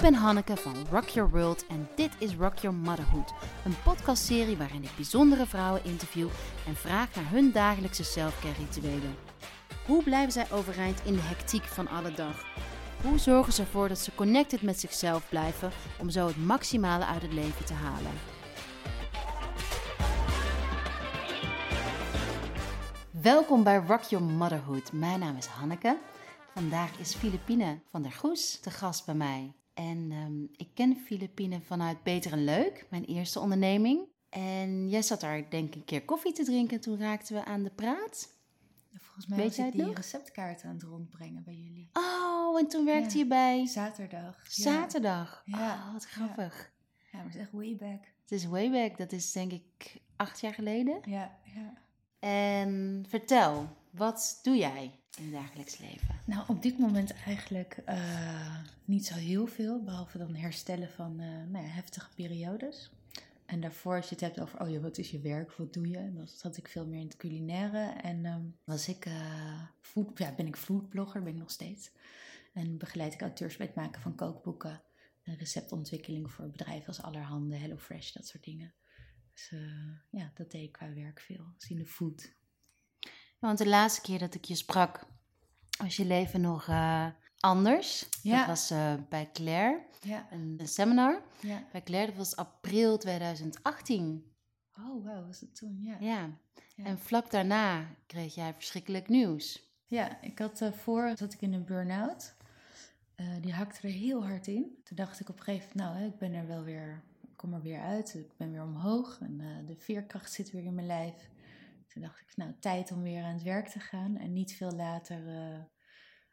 ben Hanneke van Rock Your World en dit is Rock Your Motherhood. Een podcastserie waarin ik bijzondere vrouwen interview en vraag naar hun dagelijkse selfcare rituelen. Hoe blijven zij overeind in de hectiek van alle dag? Hoe zorgen ze ervoor dat ze connected met zichzelf blijven om zo het maximale uit het leven te halen? Welkom bij Rock Your Motherhood. Mijn naam is Hanneke. Vandaag is Filipine van der Goes te gast bij mij. En ehm, ik ken Filipine vanuit Beter en Leuk, mijn eerste onderneming. En jij zat daar denk ik een keer koffie te drinken. Toen raakten we aan de praat. Volgens mij Weet was ik die nog? receptkaart aan het rondbrengen bij jullie. Oh, en toen werkte Ja. je bij Zaterdag. Ja. zaterdag. Ja. Oh, wat grappig. Ja, maar het is echt way back. Het is way back. Dat is denk ik acht jaar geleden. Ja, ja. En vertel, wat doe jij in het dagelijks leven? Nou, op dit moment eigenlijk eh, niet zo heel veel. Behalve dan herstellen van eh, nou ja, heftige periodes. En daarvoor, als je het hebt over, oh ja, wat is je werk, wat doe je? Dan zat ik veel meer in het culinaire. En ehm, was ik, eh, food, ja, ben ik foodblogger, ben ik nog steeds. En begeleid ik auteurs bij het maken van kookboeken. En receptontwikkeling voor bedrijven als Allerhande, HelloFresh, dat soort dingen. Dus ja, dat deed ik qua werk veel. Dus de food. Want de laatste keer dat ik je sprak, was je leven nog eh, anders. Ja. Dat was eh, bij Claire, Ja, een, een seminar. ja. Bij Claire, dat was april 2018. Oh, wow, was het toen? Ja. Ja. En vlak daarna kreeg jij verschrikkelijk nieuws. Ja, ik had eh, voor zat ik in een burn-out. Die hakte er heel hard in. Toen dacht ik op een gegeven moment, nou, hè, ik ben er wel weer, ik kom er weer uit. Ik ben weer omhoog en de veerkracht zit weer in mijn lijf. Toen dacht ik, nou, tijd om weer aan het werk te gaan. En niet veel later, eh,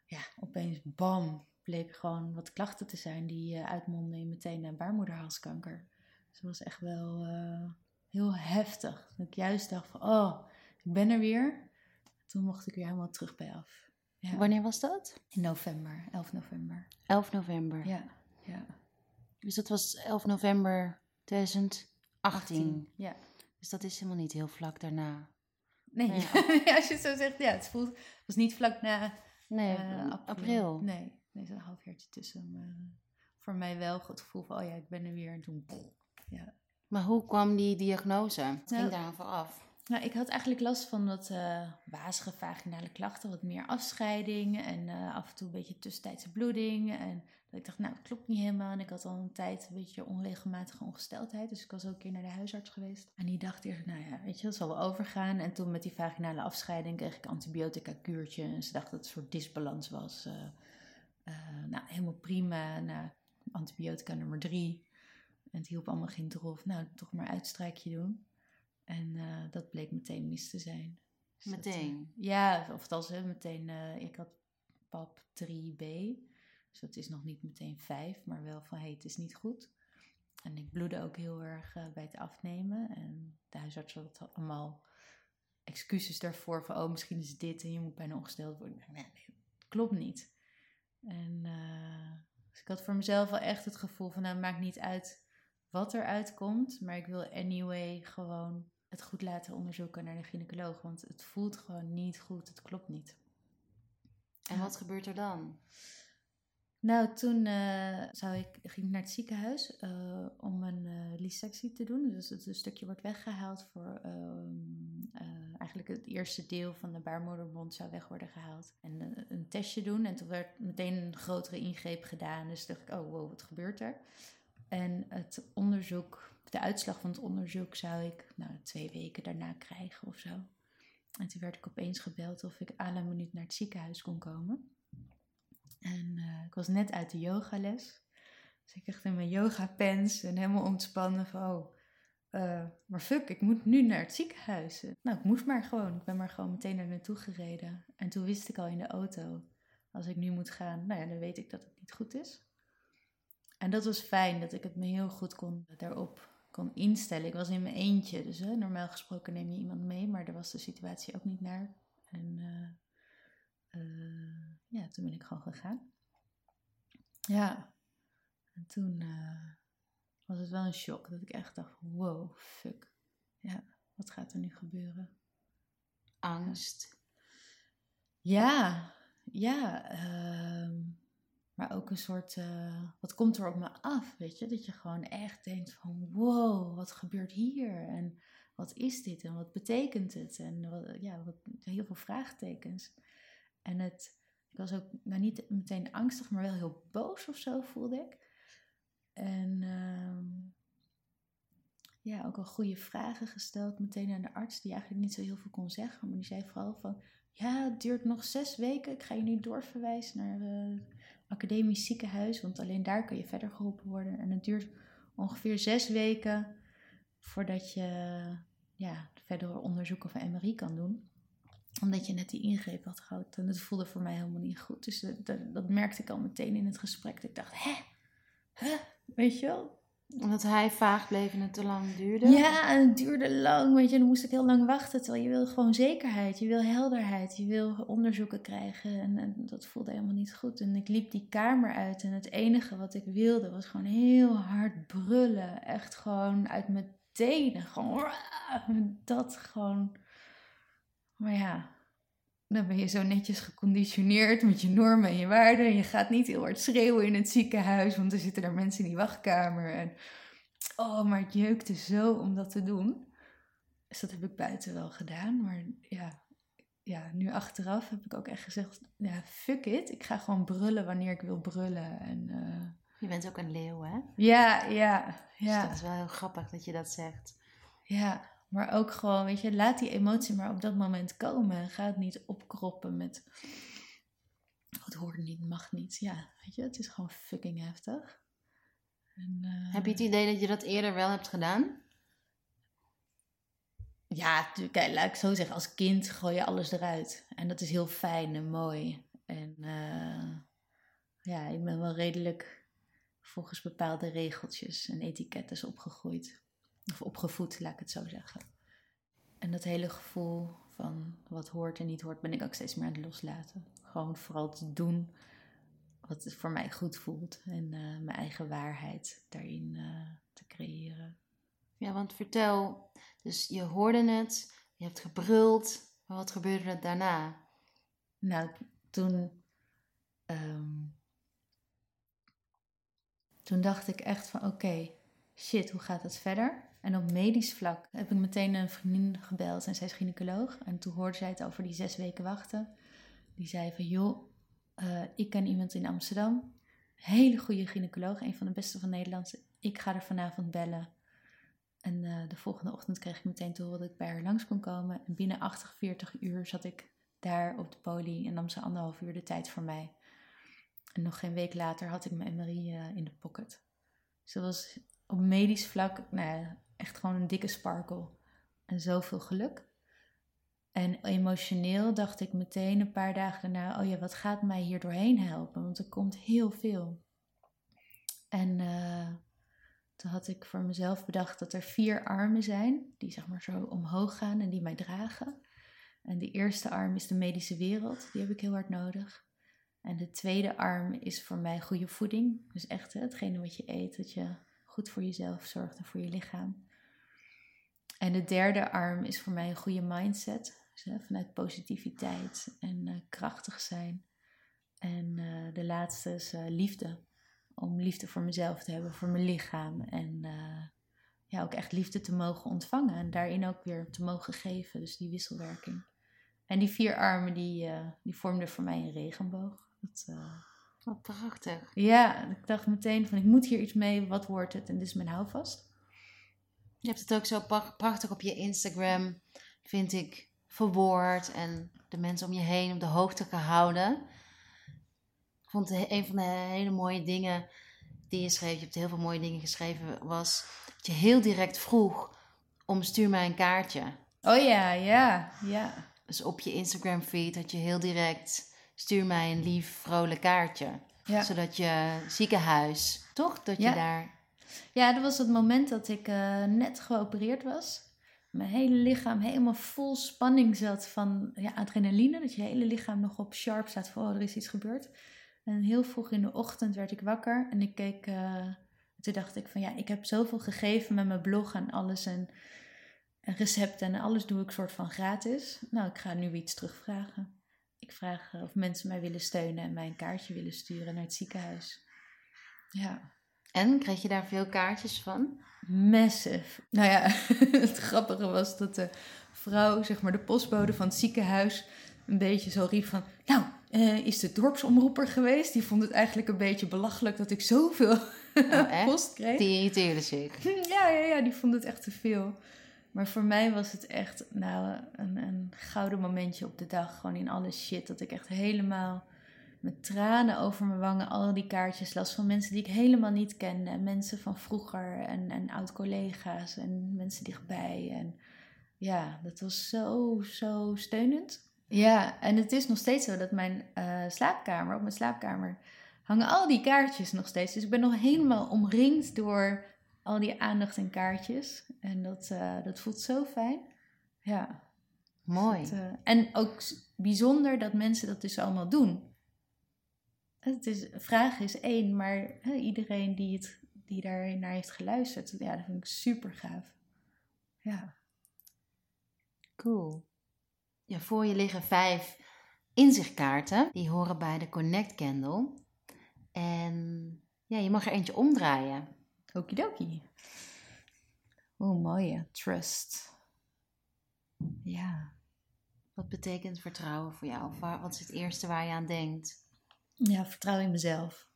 ja, opeens bam, bleek gewoon wat klachten te zijn die eh, uitmonden in meteen naar baarmoederhalskanker. Dus dat was echt wel eh, heel heftig. Dat ik juist dacht van, oh, ik ben er weer. Toen mocht ik weer helemaal terug bij af. Ja. Wanneer was dat? In november, 11 november. 11 november. Ja, ja. Dus dat was 11 november 2018. Ja. Dus dat is helemaal niet heel vlak daarna. Nee, Ja. als je het zo zegt, ja, het voelt, het was niet vlak na Nee, eh, april. Nee, nee, zo'n halfjaartje tussen. Maar eh, voor mij wel het gevoel van, oh ja, ik ben er weer. En toen, ja. Maar hoe kwam die diagnose? Het ging Nou, daar vooraf. Nou, ik had eigenlijk last van wat eh wazige vaginale klachten, wat meer afscheiding en eh, af en toe een beetje tussentijdse bloeding. En dat ik dacht, nou, het klopt niet helemaal. En ik had al een tijd een beetje onregelmatige ongesteldheid, dus ik was ook een keer naar de huisarts geweest. En die dacht eerst, nou ja, weet je, dat zal wel overgaan. En toen met die vaginale afscheiding kreeg ik antibiotica kuurtje en ze dacht dat het een soort disbalans was. Eh, nou, helemaal prima. Nou, antibiotica nummer drie. En het hielp allemaal geen drof. Nou, toch maar uitstrijkje doen. En eh, dat bleek meteen mis te zijn. Dus dat, eh, Meteen? ja, of althans, hè, meteen. eh, ik had pap 3b. Dus dat is nog niet meteen 5, maar wel van hé, het is niet goed. En ik bloedde ook heel erg bij het afnemen. En de huisarts had allemaal excuses daarvoor. Van oh, misschien is dit en je moet bijna ongesteld worden. Nee, nee, dat klopt niet. En dus ik had voor mezelf wel echt het gevoel van nou, het maakt niet uit wat er uitkomt. Maar ik wil anyway gewoon het goed laten onderzoeken naar de gynaecoloog. Want het voelt gewoon niet goed. Het klopt niet. En wat gebeurt er dan? Nou, toen eh, zou ik, ging ik naar het ziekenhuis eh, om een lysectie te doen. Dus het een stukje wordt weggehaald voor ehm, eh, eigenlijk het eerste deel van de baarmoedermond zou weg worden gehaald. En een testje doen. En toen werd meteen een grotere ingreep gedaan. Dus dacht ik, oh wow, wat gebeurt er? En het onderzoek, de uitslag van het onderzoek zou ik nou, twee weken daarna krijgen of zo. En toen werd ik opeens gebeld of ik à la minuut naar het ziekenhuis kon komen. En eh, ik was net uit de yogales. Dus ik echt in mijn yoga pants en helemaal ontspannen van, oh, eh, maar fuck, ik moet nu naar het ziekenhuis. Nou, ik moest maar gewoon. Ik ben maar gewoon meteen er naartoe gereden. En toen wist ik al in de auto, als ik nu moet gaan, nou ja, dan weet ik dat het niet goed is. En dat was fijn, dat ik het me heel goed kon, daarop kon instellen. Ik was in mijn eentje, dus hè, normaal gesproken neem je iemand mee, maar daar was de situatie ook niet naar. En eh, eh, ja, toen ben ik gewoon gegaan. Ja, en toen eh, was het wel een shock dat ik echt dacht, wow, fuck. Ja, wat gaat er nu gebeuren? Angst. Ja, ja. ehm, Maar ook een soort, uh, wat komt er op me af, weet je? Dat je gewoon echt denkt van, wow, wat gebeurt hier? En wat is dit? En wat betekent het? En ja, wat, heel veel vraagtekens. En het, ik was ook nou, niet meteen angstig, maar wel heel boos of zo voelde ik. En uh, ja, ook al goede vragen gesteld meteen aan de arts, die eigenlijk niet zo heel veel kon zeggen. Maar die zei vooral van, ja, het duurt nog zes weken. Ik ga je nu doorverwijzen naar het academisch ziekenhuis, want alleen daar kun je verder geholpen worden. En het duurt ongeveer zes weken voordat je ja, verdere onderzoek of MRI kan doen omdat je net die ingreep had gehad. En dat voelde voor mij helemaal niet goed. Dus dat, dat, merkte ik al meteen in het gesprek. ik dacht, hè? Hè? Weet je wel? Omdat hij vaag bleef en het te lang duurde? Ja, en het duurde lang. Weet je, dan moest ik heel lang wachten. Terwijl je wil gewoon zekerheid. Je wil helderheid. Je wil onderzoeken krijgen. En, en dat voelde helemaal niet goed. En ik liep die kamer uit. En het enige wat ik wilde was gewoon heel hard brullen. Echt gewoon uit mijn tenen. Gewoon dat gewoon maar ja, dan ben je zo netjes geconditioneerd met je normen en je waarden. En je gaat niet heel hard schreeuwen in het ziekenhuis, want er zitten daar mensen in die wachtkamer. En oh, maar het jeukte zo om dat te doen. Dus dat heb ik buiten wel gedaan. Maar ja, ja, nu achteraf heb ik ook echt gezegd: ja, fuck it. Ik ga gewoon brullen wanneer ik wil brullen. En, uh... Je bent ook een leeuw, hè? Ja, ja, ja. Dus dat is wel heel grappig dat je dat zegt. Ja, maar ook gewoon, weet je, laat die emotie maar op dat moment komen. Ga het niet opkroppen met. Het hoort niet, mag niet. Ja, weet je, het is gewoon fucking heftig. En, uh... Heb je het idee dat je dat eerder wel hebt gedaan? Ja, kijk, laat ik zo zeggen, als kind gooi je alles eruit. En dat is heel fijn en mooi. En uh, ja, ik ben wel redelijk volgens bepaalde regeltjes en etiketten opgegroeid. Of opgevoed, laat ik het zo zeggen. En dat hele gevoel van wat hoort en niet hoort, ben ik ook steeds meer aan het loslaten. Gewoon vooral te doen wat het voor mij goed voelt. En uh, mijn eigen waarheid daarin uh, te creëren. Ja, want vertel, dus je hoorde het, je hebt gebruld, maar wat gebeurde er daarna? Nou, toen, um, toen dacht ik echt van oké, shit, hoe gaat het verder? En op medisch vlak heb ik meteen een vriendin gebeld en zij is gynaecoloog. En toen hoorde zij het over die zes weken wachten. Die zei van, joh, uh, ik ken iemand in Amsterdam. Hele goede gynaecoloog, een van de beste van Nederland. Ik ga er vanavond bellen. En uh, de volgende ochtend kreeg ik meteen te horen dat ik bij haar langs kon komen. En binnen 48 uur zat ik daar op de poli en nam ze anderhalf uur de tijd voor mij. En nog geen week later had ik mijn MRI uh, in de pocket. Dus dat was op medisch vlak, nou ja, echt gewoon een dikke sparkle. En zoveel geluk. En emotioneel dacht ik meteen een paar dagen daarna: oh ja, wat gaat mij hier doorheen helpen? Want er komt heel veel. En uh, toen had ik voor mezelf bedacht dat er vier armen zijn, die zeg maar zo omhoog gaan en die mij dragen. En de eerste arm is de medische wereld, die heb ik heel hard nodig. En de tweede arm is voor mij goede voeding. Dus echt hè, hetgene wat je eet, dat je goed voor jezelf zorgt en voor je lichaam. En de derde arm is voor mij een goede mindset. Dus, hè, vanuit positiviteit en uh, krachtig zijn. En uh, de laatste is uh, liefde. Om liefde voor mezelf te hebben, voor mijn lichaam. En ja, ook echt liefde te mogen ontvangen. En daarin ook weer te mogen geven. Dus die wisselwerking. En die vier armen, die, die vormden voor mij een regenboog. Dat, Wat prachtig. Ja, ik dacht meteen van ik moet hier iets mee. Wat wordt het? En dit is mijn houvast. Je hebt het ook zo prachtig op je Instagram, vind ik, verwoord. En de mensen om je heen op de hoogte gehouden. Ik vond een van de hele mooie dingen die je schreef, je hebt heel veel mooie dingen geschreven, was dat je heel direct vroeg om stuur mij een kaartje. Oh ja, ja, ja. Dus op je Instagram feed had je heel direct stuur mij een lief, vrolijk kaartje. Ja. Zodat je ziekenhuis, toch? Dat je daar ja, dat was het moment dat ik uh, net geopereerd was. Mijn hele lichaam helemaal vol spanning zat van ja, adrenaline. Dat je hele lichaam nog op sharp staat van oh, er is iets gebeurd. En heel vroeg in de ochtend werd ik wakker en ik keek... Uh, toen dacht ik van ja, ik heb zoveel gegeven met mijn blog en alles en, en recepten en alles doe ik soort van gratis. Nou, ik ga nu iets terugvragen. Ik ik vraag of mensen mij willen steunen en mij een kaartje willen sturen naar het ziekenhuis. Ja. En kreeg je daar veel kaartjes van? Massive. Nou ja, het grappige was dat de vrouw, zeg maar de postbode van het ziekenhuis, een beetje zo riep van... Nou, uh, is de dorpsomroeper geweest? Die vond het eigenlijk een beetje belachelijk dat ik zoveel oh, post kreeg. Die irriteerde zich. Ja, ja, ja, die vond het echt te veel. Maar voor mij was het echt nou, een, een gouden momentje op de dag. Gewoon in alle shit. Dat ik echt helemaal met tranen over mijn wangen al die kaartjes las van mensen die ik helemaal niet kende. Mensen van vroeger en, en oud-collega's en mensen dichtbij. En ja, dat was zo, zo steunend. Ja, en het is nog steeds zo dat mijn uh, slaapkamer, op mijn slaapkamer, hangen al die kaartjes nog steeds. Dus ik ben nog helemaal omringd door al die aandacht en kaartjes. En dat, uh, dat voelt zo fijn. Ja. Mooi. Dus uh, en ook bijzonder dat mensen dat dus allemaal doen. Het is, vraag is één, maar hè, iedereen die, het, die daar naar heeft geluisterd, ja, dat vind ik super gaaf. Ja. Cool. Ja, voor je liggen vijf inzichtkaarten. Die horen bij de Connect Candle. En ja, je mag er eentje omdraaien. Okidoki. Oeh, mooie. Trust. Ja. Wat betekent vertrouwen voor jou? Of wat is het eerste waar je aan denkt? Ja, vertrouwen in mezelf.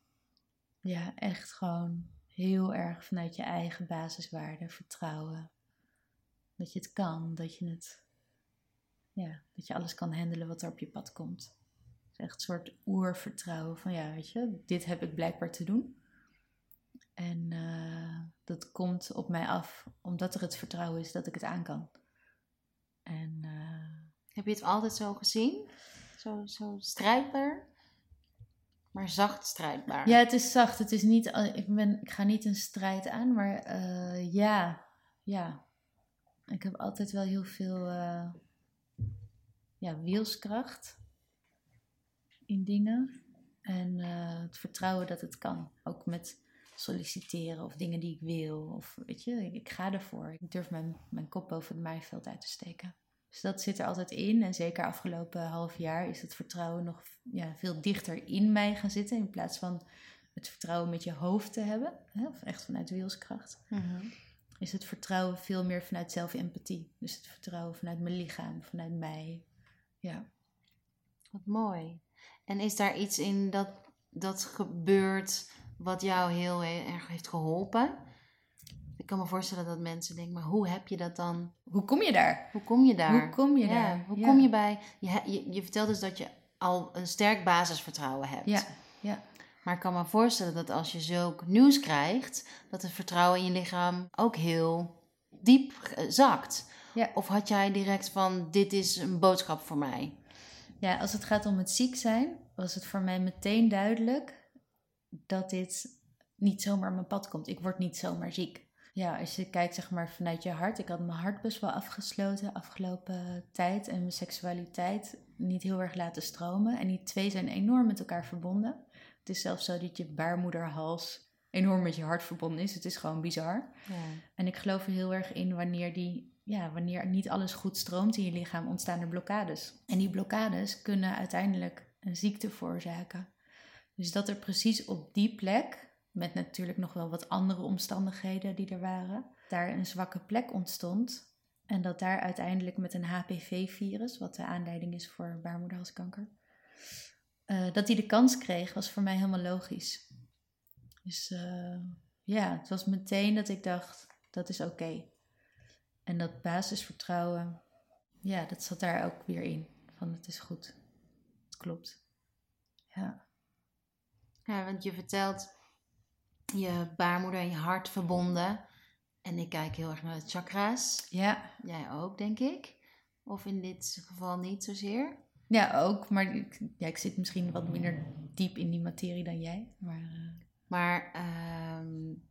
Ja, echt gewoon heel erg vanuit je eigen basiswaarden vertrouwen. Dat je het kan, dat je het, ja, dat je alles kan handelen wat er op je pad komt. Echt een soort oervertrouwen van ja, weet je, dit heb ik blijkbaar te doen. En uh, dat komt op mij af omdat er het vertrouwen is dat ik het aan kan. En, uh, Heb je het altijd zo gezien? Zo, zo strijdbaar? Maar zacht strijdbaar. Ja, het is zacht. Het is niet, ik, ben, ik ga niet een strijd aan, maar uh, ja, ja. Ik heb altijd wel heel veel ja, wielskracht in dingen. En het vertrouwen dat het kan. Ook met solliciteren of dingen die ik wil. Of weet je, ik, ga ervoor. Ik durf mijn, mijn kop boven het maaiveld uit te steken. Dus dat zit er altijd in. En zeker afgelopen half jaar is het vertrouwen nog ja, veel dichter in mij gaan zitten. In plaats van het vertrouwen met je hoofd te hebben. Hè, of echt vanuit wilskracht. Mhm. Is het vertrouwen veel meer vanuit zelfempathie. Dus het vertrouwen vanuit mijn lichaam, vanuit mij. Ja. Wat mooi. En is daar iets in dat, dat gebeurt wat jou heel erg heeft geholpen. Ik kan me voorstellen dat mensen denken, maar hoe heb je dat dan? Hoe kom je daar? Hoe kom je daar? Hoe kom je daar? Hoe kom je bij? Je, je, je vertelt dus dat je al een sterk basisvertrouwen hebt. Ja, ja. Maar ik kan me voorstellen dat als je zulk nieuws krijgt, dat het vertrouwen in je lichaam ook heel diep zakt. Ja. Of had jij direct van, dit is een boodschap voor mij? Ja, als het gaat om het ziek zijn, was het voor mij meteen duidelijk dat dit niet zomaar op mijn pad komt. Ik word niet zomaar ziek. Ja, als je kijkt zeg maar vanuit je hart. Ik had mijn hart best wel afgesloten afgelopen tijd. En mijn seksualiteit niet heel erg laten stromen. En die twee zijn enorm met elkaar verbonden. Het is zelfs zo dat je baarmoederhals enorm met je hart verbonden is. Het is gewoon bizar. Ja. En ik geloof er heel erg in wanneer die ja, wanneer niet alles goed stroomt in je lichaam, ontstaan er blokkades. En die blokkades kunnen uiteindelijk een ziekte veroorzaken. Dus dat er precies op die plek, met natuurlijk nog wel wat andere omstandigheden die er waren, daar een zwakke plek ontstond. En dat daar uiteindelijk met een HPV-virus, wat de aanleiding is voor baarmoederhalskanker, uh, dat die de kans kreeg, was voor mij helemaal logisch. Dus uh, ja, het was meteen dat ik dacht, dat is oké. En dat basisvertrouwen, ja, dat zat daar ook weer in. Van het is goed. Het klopt. Ja. Ja, want je vertelt je baarmoeder en je hart verbonden. En ik kijk heel erg naar de chakra's. Ja. Jij ook, denk ik. Of in dit geval niet zozeer? Ja, ook. Maar ik, ja, ik zit misschien wat minder diep in die materie dan jij. Maar, uh... maar um,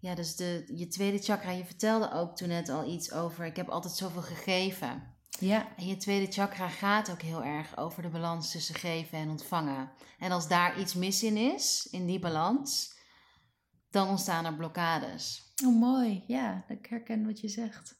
ja, dus de, je tweede chakra, je vertelde ook toen net al iets over... ik heb altijd zoveel gegeven. Ja. En je tweede chakra gaat ook heel erg over de balans tussen geven en ontvangen. En als daar iets mis in is, in die balans, dan ontstaan er blokkades. Oh, mooi. Ja, ik herken wat je zegt.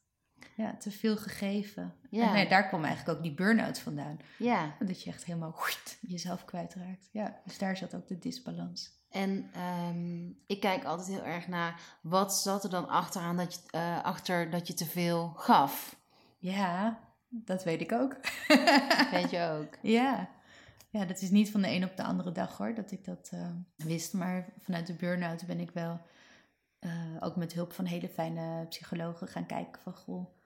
ja, te veel gegeven. Ja. En nee, daar kwam eigenlijk ook die burn-out vandaan. Ja. Dat je echt helemaal jezelf kwijtraakt. Ja, dus daar zat ook de disbalans. En ehm, ik kijk altijd heel erg naar wat zat er dan achteraan dat je, eh, achter dat je te veel gaf. Ja, dat weet ik ook. Weet je ook? Ja. Ja, dat is niet van de een op de andere dag hoor, dat ik dat eh, wist. Maar vanuit de burn-out ben ik wel eh, ook met hulp van hele fijne psychologen gaan kijken van goh,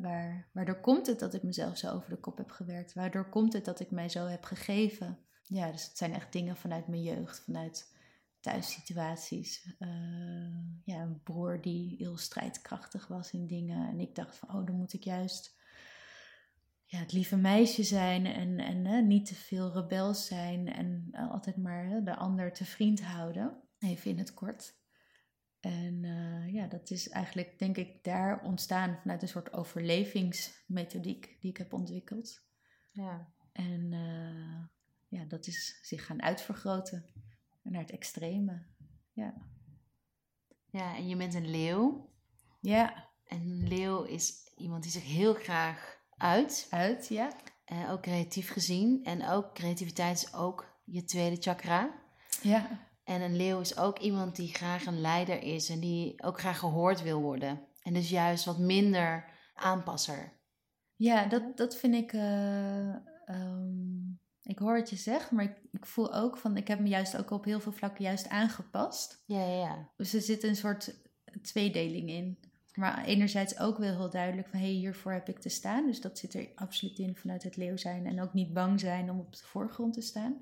waar, waardoor komt het dat ik mezelf zo over de kop heb gewerkt? Waardoor komt het dat ik mij zo heb gegeven? Ja, dus het zijn echt dingen vanuit mijn jeugd, vanuit thuissituaties. Eh, ja, een broer die heel strijdkrachtig was in dingen. En ik dacht van, oh, dan moet ik juist ja, het lieve meisje zijn en, en hè, niet te veel rebels zijn en eh, altijd maar hè, de ander te vriend houden. Even in het kort. En eh, ja, dat is eigenlijk, denk ik, daar ontstaan vanuit een soort overlevingsmethodiek die ik heb ontwikkeld. Ja. En eh, ja, dat is zich gaan uitvergroten naar het extreme. Ja. Ja, en je bent een leeuw. Ja, En een leeuw is iemand die zich heel graag uit. uit, ja. eh, ook creatief gezien. En ook creativiteit is ook je tweede chakra. Ja, En een leeuw is ook iemand die graag een leider is en die ook graag gehoord wil worden. En dus juist wat minder aanpasser. ja dat, dat vind ik. eh, ehm, ik hoor wat je zegt, maar ik, ik voel ook van. Ik heb me juist ook op heel veel vlakken juist aangepast. Ja, ja, ja. Dus er zit een soort tweedeling in. Maar enerzijds ook wel heel duidelijk van hé, hey, hiervoor heb ik te staan. Dus dat zit er absoluut in vanuit het leeuw zijn. En ook niet bang zijn om op de voorgrond te staan.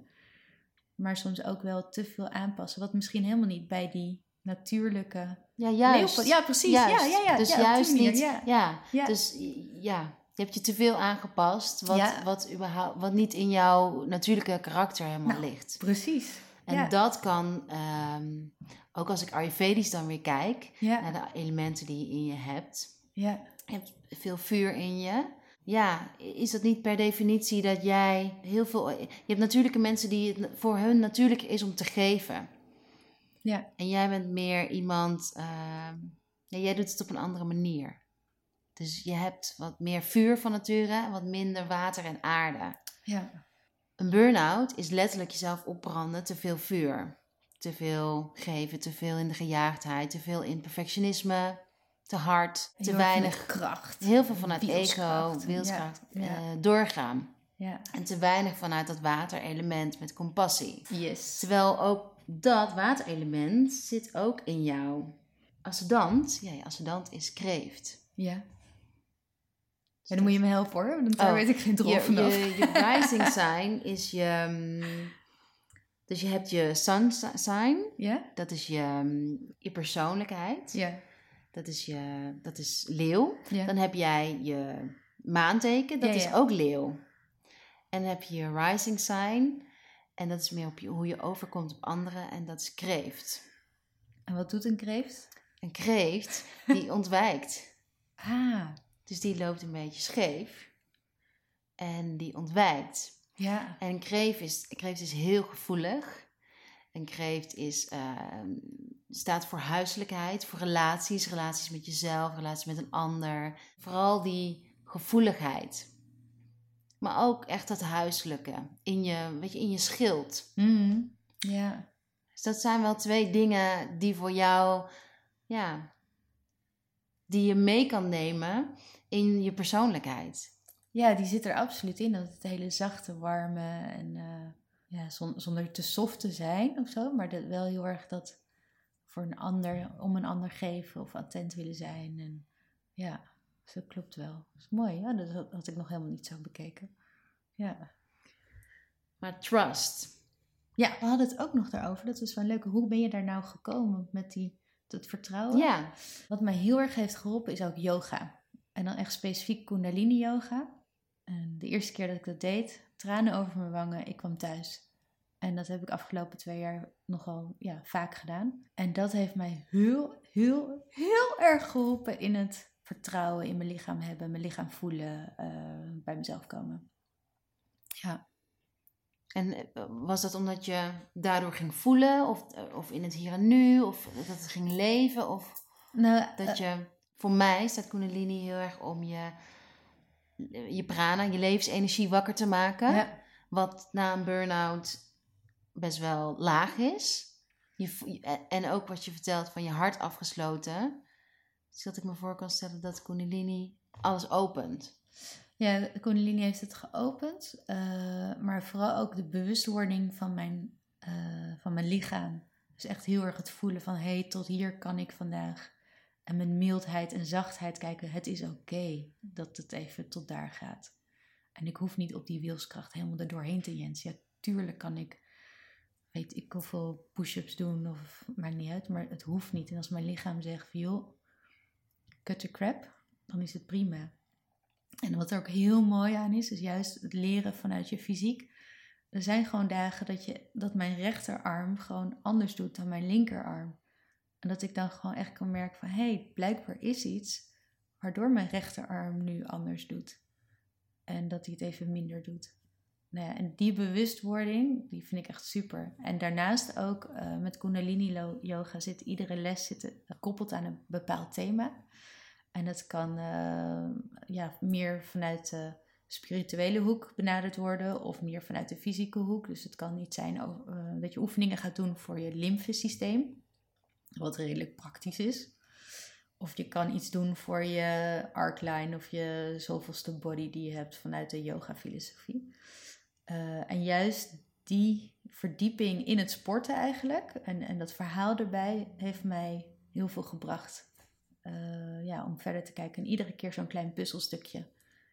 Maar soms ook wel te veel aanpassen. Wat misschien helemaal niet bij die natuurlijke Ja, juist. leeuw... Ja, precies. Juist. Ja, ja, ja. Dus ja, juist niet. Ja. Ja. Ja. Dus ja, je hebt je te veel aangepast. Wat, wat, überhaupt, wat niet in jouw natuurlijke karakter helemaal Nou, ligt. Precies. En ja. dat kan, ehm, ook als ik Ayurvedisch dan weer kijk, Ja. naar de elementen die je in je hebt. ja. Je hebt veel vuur in je. Ja, is dat niet per definitie dat jij heel veel... Je hebt natuurlijke mensen die het voor hun natuurlijk is om te geven. Ja. En jij bent meer iemand... ehm, ja, jij doet het op een andere manier. Dus je hebt wat meer vuur van nature wat minder water en aarde. Ja. Een burn-out is letterlijk jezelf opbranden, te veel vuur. Te veel geven, te veel in de gejaagdheid, te veel in perfectionisme, te hard, te Heel weinig kracht. Heel veel vanuit ego, wilskracht, Ja, ja. eh, doorgaan. Ja. En te weinig vanuit dat waterelement met compassie. Yes. Terwijl ook dat waterelement zit ook in jou. Ascendant, ja, ascendant is kreeft. Ja. Ja, dan moet je me helpen hoor, want daar Oh, weet ik geen drol Je, vanaf. je, je rising sign is je... mm, Dus je hebt je sun sign, Ja? dat is je, mm, je persoonlijkheid. Ja. Dat is, je, dat is leeuw. Dan heb jij je maanteken, dat is ook leeuw. En dan heb je je rising sign. En dat is meer op je, hoe je overkomt op anderen. En dat is kreeft. En wat doet een kreeft? Een kreeft, die ontwijkt. Ah. Dus die loopt een beetje scheef. En die ontwijkt. Ja. En kreeft is, kreeft is heel gevoelig. Een kreeft is, ehm, staat voor huiselijkheid, voor relaties. Relaties met jezelf, relaties met een ander. Vooral die gevoeligheid. Maar ook echt dat huiselijke. In je, weet je, in je schild. Mhm. Ja. Dus dat zijn wel twee dingen die voor jou, ja, die je mee kan nemen in je persoonlijkheid. Ja, die zit er absoluut in. Dat het hele zachte, warme en eh, ja, zon- zonder te soft te zijn of zo. Maar dat wel heel erg dat voor een ander, om een ander geven of attent willen zijn. En ja, dus dat klopt wel. Dat is mooi. Ja, dat had- had ik nog helemaal niet zo bekeken. Ja. Maar trust. Ja, we hadden het ook nog daarover. Dat was wel leuk. Hoe ben je daar nou gekomen met die, dat vertrouwen? Ja, Wat mij heel erg heeft geholpen is ook yoga. En dan echt specifiek kundalini yoga. En de eerste keer dat ik dat deed, tranen over mijn wangen, ik kwam thuis. En dat heb ik afgelopen twee jaar nogal ja, vaak gedaan. En dat heeft mij heel, heel, heel erg geholpen in het vertrouwen in mijn lichaam hebben, mijn lichaam voelen, eh, bij mezelf komen. Ja. En eh, was dat omdat je daardoor ging voelen? Of, eh, of in het hier en nu? Of dat het ging leven? Of Nou, dat je voor mij staat Kundalini heel erg om je, je prana, je levensenergie wakker te maken. Ja. Wat na een burn-out best wel laag is. Je, je- en ook wat je vertelt van je hart afgesloten. Dus dat ik me voor kan stellen dat Kundalini alles opent. Ja, Kundalini heeft het geopend. eh, maar vooral ook de bewustwording van mijn, eh, van mijn lichaam. Dus echt heel erg het voelen van... hé, hey, tot hier kan ik vandaag. En met mildheid en zachtheid kijken... het is oké dat het even tot daar gaat. En ik hoef niet op die wilskracht helemaal er doorheen te jensen. Ja, tuurlijk kan ik... weet ik hoeveel push-ups doen of maakt niet uit. Maar het hoeft niet. En als mijn lichaam zegt van... joh, cut the crap... dan is het prima. En wat er ook heel mooi aan is, is juist het leren vanuit je fysiek. Er zijn gewoon dagen dat, je, dat mijn rechterarm gewoon anders doet dan mijn linkerarm. En dat ik dan gewoon echt kan merken van, hé, hey, blijkbaar is iets waardoor mijn rechterarm nu anders doet. En dat hij het even minder doet. Nou ja, en die bewustwording, die vind ik echt super. En daarnaast ook eh, met Kundalini yoga zit iedere les zit, gekoppeld aan een bepaald thema. En dat kan eh, ja, meer vanuit de spirituele hoek benaderd worden of meer vanuit de fysieke hoek. Dus het kan niet zijn oh, eh, dat je oefeningen gaat doen voor je lymfesysteem, wat redelijk praktisch is. Of je kan iets doen voor je arcline of je zoveelste body die je hebt vanuit de yoga-filosofie. Eh, en juist die verdieping in het sporten eigenlijk en, en dat verhaal erbij heeft mij heel veel gebracht. Eh, ja, om verder te kijken en iedere keer zo'n klein puzzelstukje.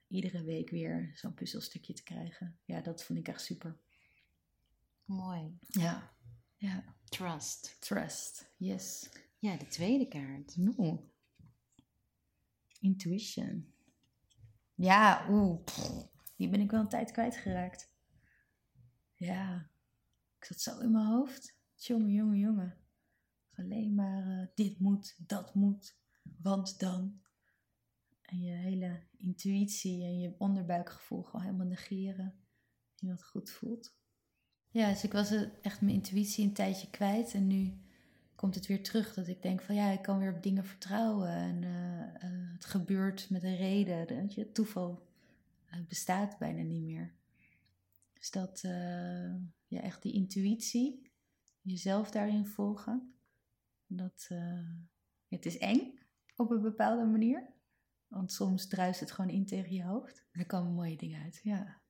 Iedere week weer zo'n puzzelstukje te krijgen. Ja, dat vond ik echt super. Mooi. Ja, ja. Trust. Trust, yes. Ja, de tweede kaart. No. Intuition. Ja, oeh. pff, Die ben ik wel een tijd kwijtgeraakt. Ja. Ik zat zo in mijn hoofd. Jongen, jongen, jongen. Alleen maar eh, dit moet, dat moet, want dan. En je hele intuïtie en je onderbuikgevoel gewoon helemaal negeren. En wat goed voelt. Ja, dus ik was eh, echt mijn intuïtie een tijdje kwijt. En nu komt het weer terug. Dat ik denk van ja, ik kan weer op dingen vertrouwen. En eh, eh, het gebeurt met een reden. Dat je, toeval bestaat bijna niet meer. Dus dat, eh, ja, echt die intuïtie. Jezelf daarin volgen. Dat, het is eng op een bepaalde manier. Want soms druist het gewoon in tegen je hoofd. En er komen mooie dingen uit, ja.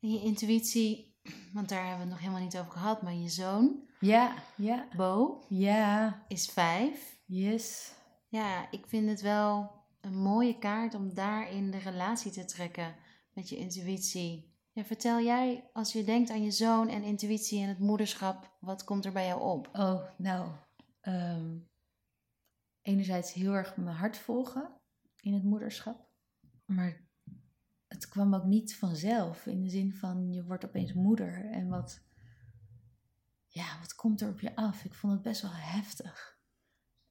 En je intuïtie, want daar hebben we het nog helemaal niet over gehad, maar je zoon, Ja, ja, Bo, ja, is vijf. yes. Ja, ik vind het wel een mooie kaart om daarin de relatie te trekken met je intuïtie. Ja, vertel jij, als je denkt aan je zoon en intuïtie en het moederschap, wat komt er bij jou op? Oh, nou, ehm, enerzijds heel erg mijn hart volgen in het moederschap. Maar het kwam ook niet vanzelf. In de zin van, je wordt opeens moeder. En wat, ja, wat komt er op je af? Ik vond het best wel heftig.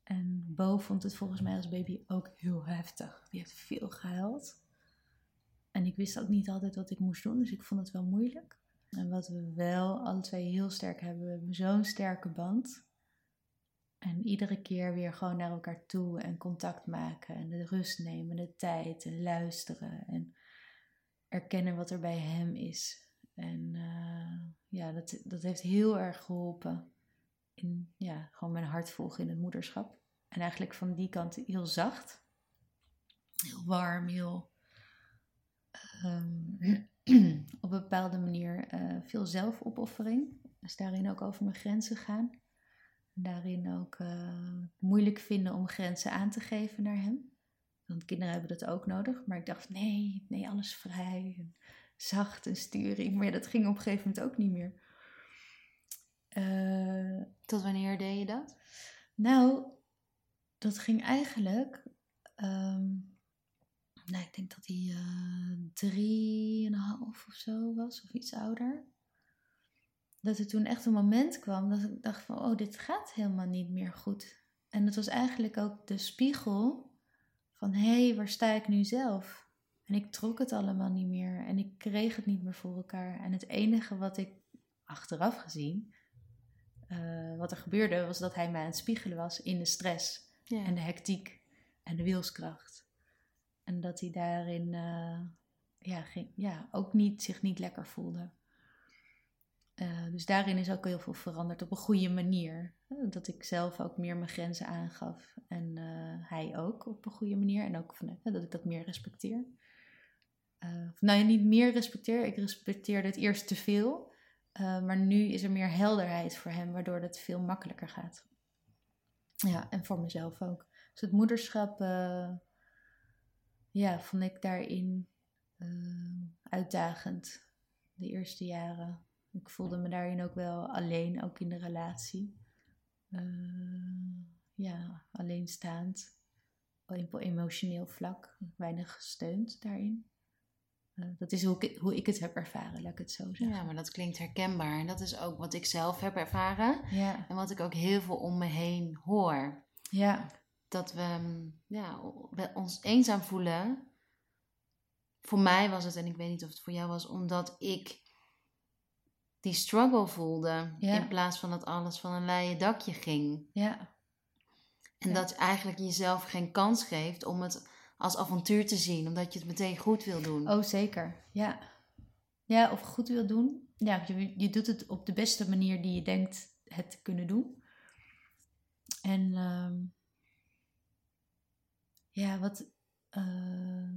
En Bo vond het volgens mij als baby ook heel heftig. Die heeft veel gehuild. En ik wist ook niet altijd wat ik moest doen, dus ik vond het wel moeilijk. En wat we wel alle twee heel sterk hebben, we hebben zo'n sterke band. En iedere keer weer gewoon naar elkaar toe en contact maken en de rust nemen, de tijd en luisteren en erkennen wat er bij hem is. En eh, ja, dat, dat heeft heel erg geholpen in ja, gewoon mijn hart volgen in het moederschap. En eigenlijk van die kant heel zacht, heel warm, heel ehm, op een bepaalde manier eh, veel zelfopoffering. Dus daarin ook over mijn grenzen gaan. En daarin ook eh, moeilijk vinden om grenzen aan te geven naar hem. Want kinderen hebben dat ook nodig. Maar ik dacht, nee, nee, alles vrij. En zacht en sturing. Maar ja, dat ging op een gegeven moment ook niet meer. Eh, Tot wanneer deed je dat? nou, dat ging eigenlijk. ehm, nou, ik denk dat hij eh drieënhalf of zo was, of iets ouder. Dat er toen echt een moment kwam dat ik dacht van, oh, dit gaat helemaal niet meer goed. En dat was eigenlijk ook de spiegel van, hé, hey, waar sta ik nu zelf? En ik trok het allemaal niet meer en ik kreeg het niet meer voor elkaar. En het enige wat ik achteraf gezien, eh, wat er gebeurde, was dat hij mij aan het spiegelen was in de stress Ja. en de hectiek. en de wilskracht. En dat hij daarin uh, ja, ging, ja, ook niet, zich niet lekker voelde. Uh, dus daarin is ook heel veel veranderd op een goede manier. Dat ik zelf ook meer mijn grenzen aangaf en uh, hij ook op een goede manier. En ook van, dat ik dat meer respecteer. nou, niet meer respecteer, ik respecteerde het eerst te veel. maar nu is er meer helderheid voor hem, waardoor het veel makkelijker gaat. Ja, en voor mezelf ook. Dus het moederschap, ja, vond ik daarin uitdagend. De eerste jaren. Ik voelde me daarin ook wel alleen, ook in de relatie. Uh, ja, alleenstaand. Op emotioneel vlak. Weinig gesteund daarin. dat is hoe ik, hoe ik het heb ervaren, laat ik het zo zeggen. Ja, maar dat klinkt herkenbaar. En dat is ook wat ik zelf heb ervaren. Ja. En wat ik ook heel veel om me heen hoor. Ja dat we mm, ja, ons eenzaam voelen. Voor mij was het, en ik weet niet of het voor jou was, omdat ik die struggle voelde. In plaats van dat alles van een leien dakje ging. Ja. En dat eigenlijk jezelf geen kans geeft om het als avontuur te zien, omdat je het meteen goed wil doen. Oh, zeker. Ja. Ja, of goed wil doen. Ja, je, je doet het op de beste manier die je denkt het te kunnen doen. En ehm, ja, wat, uh,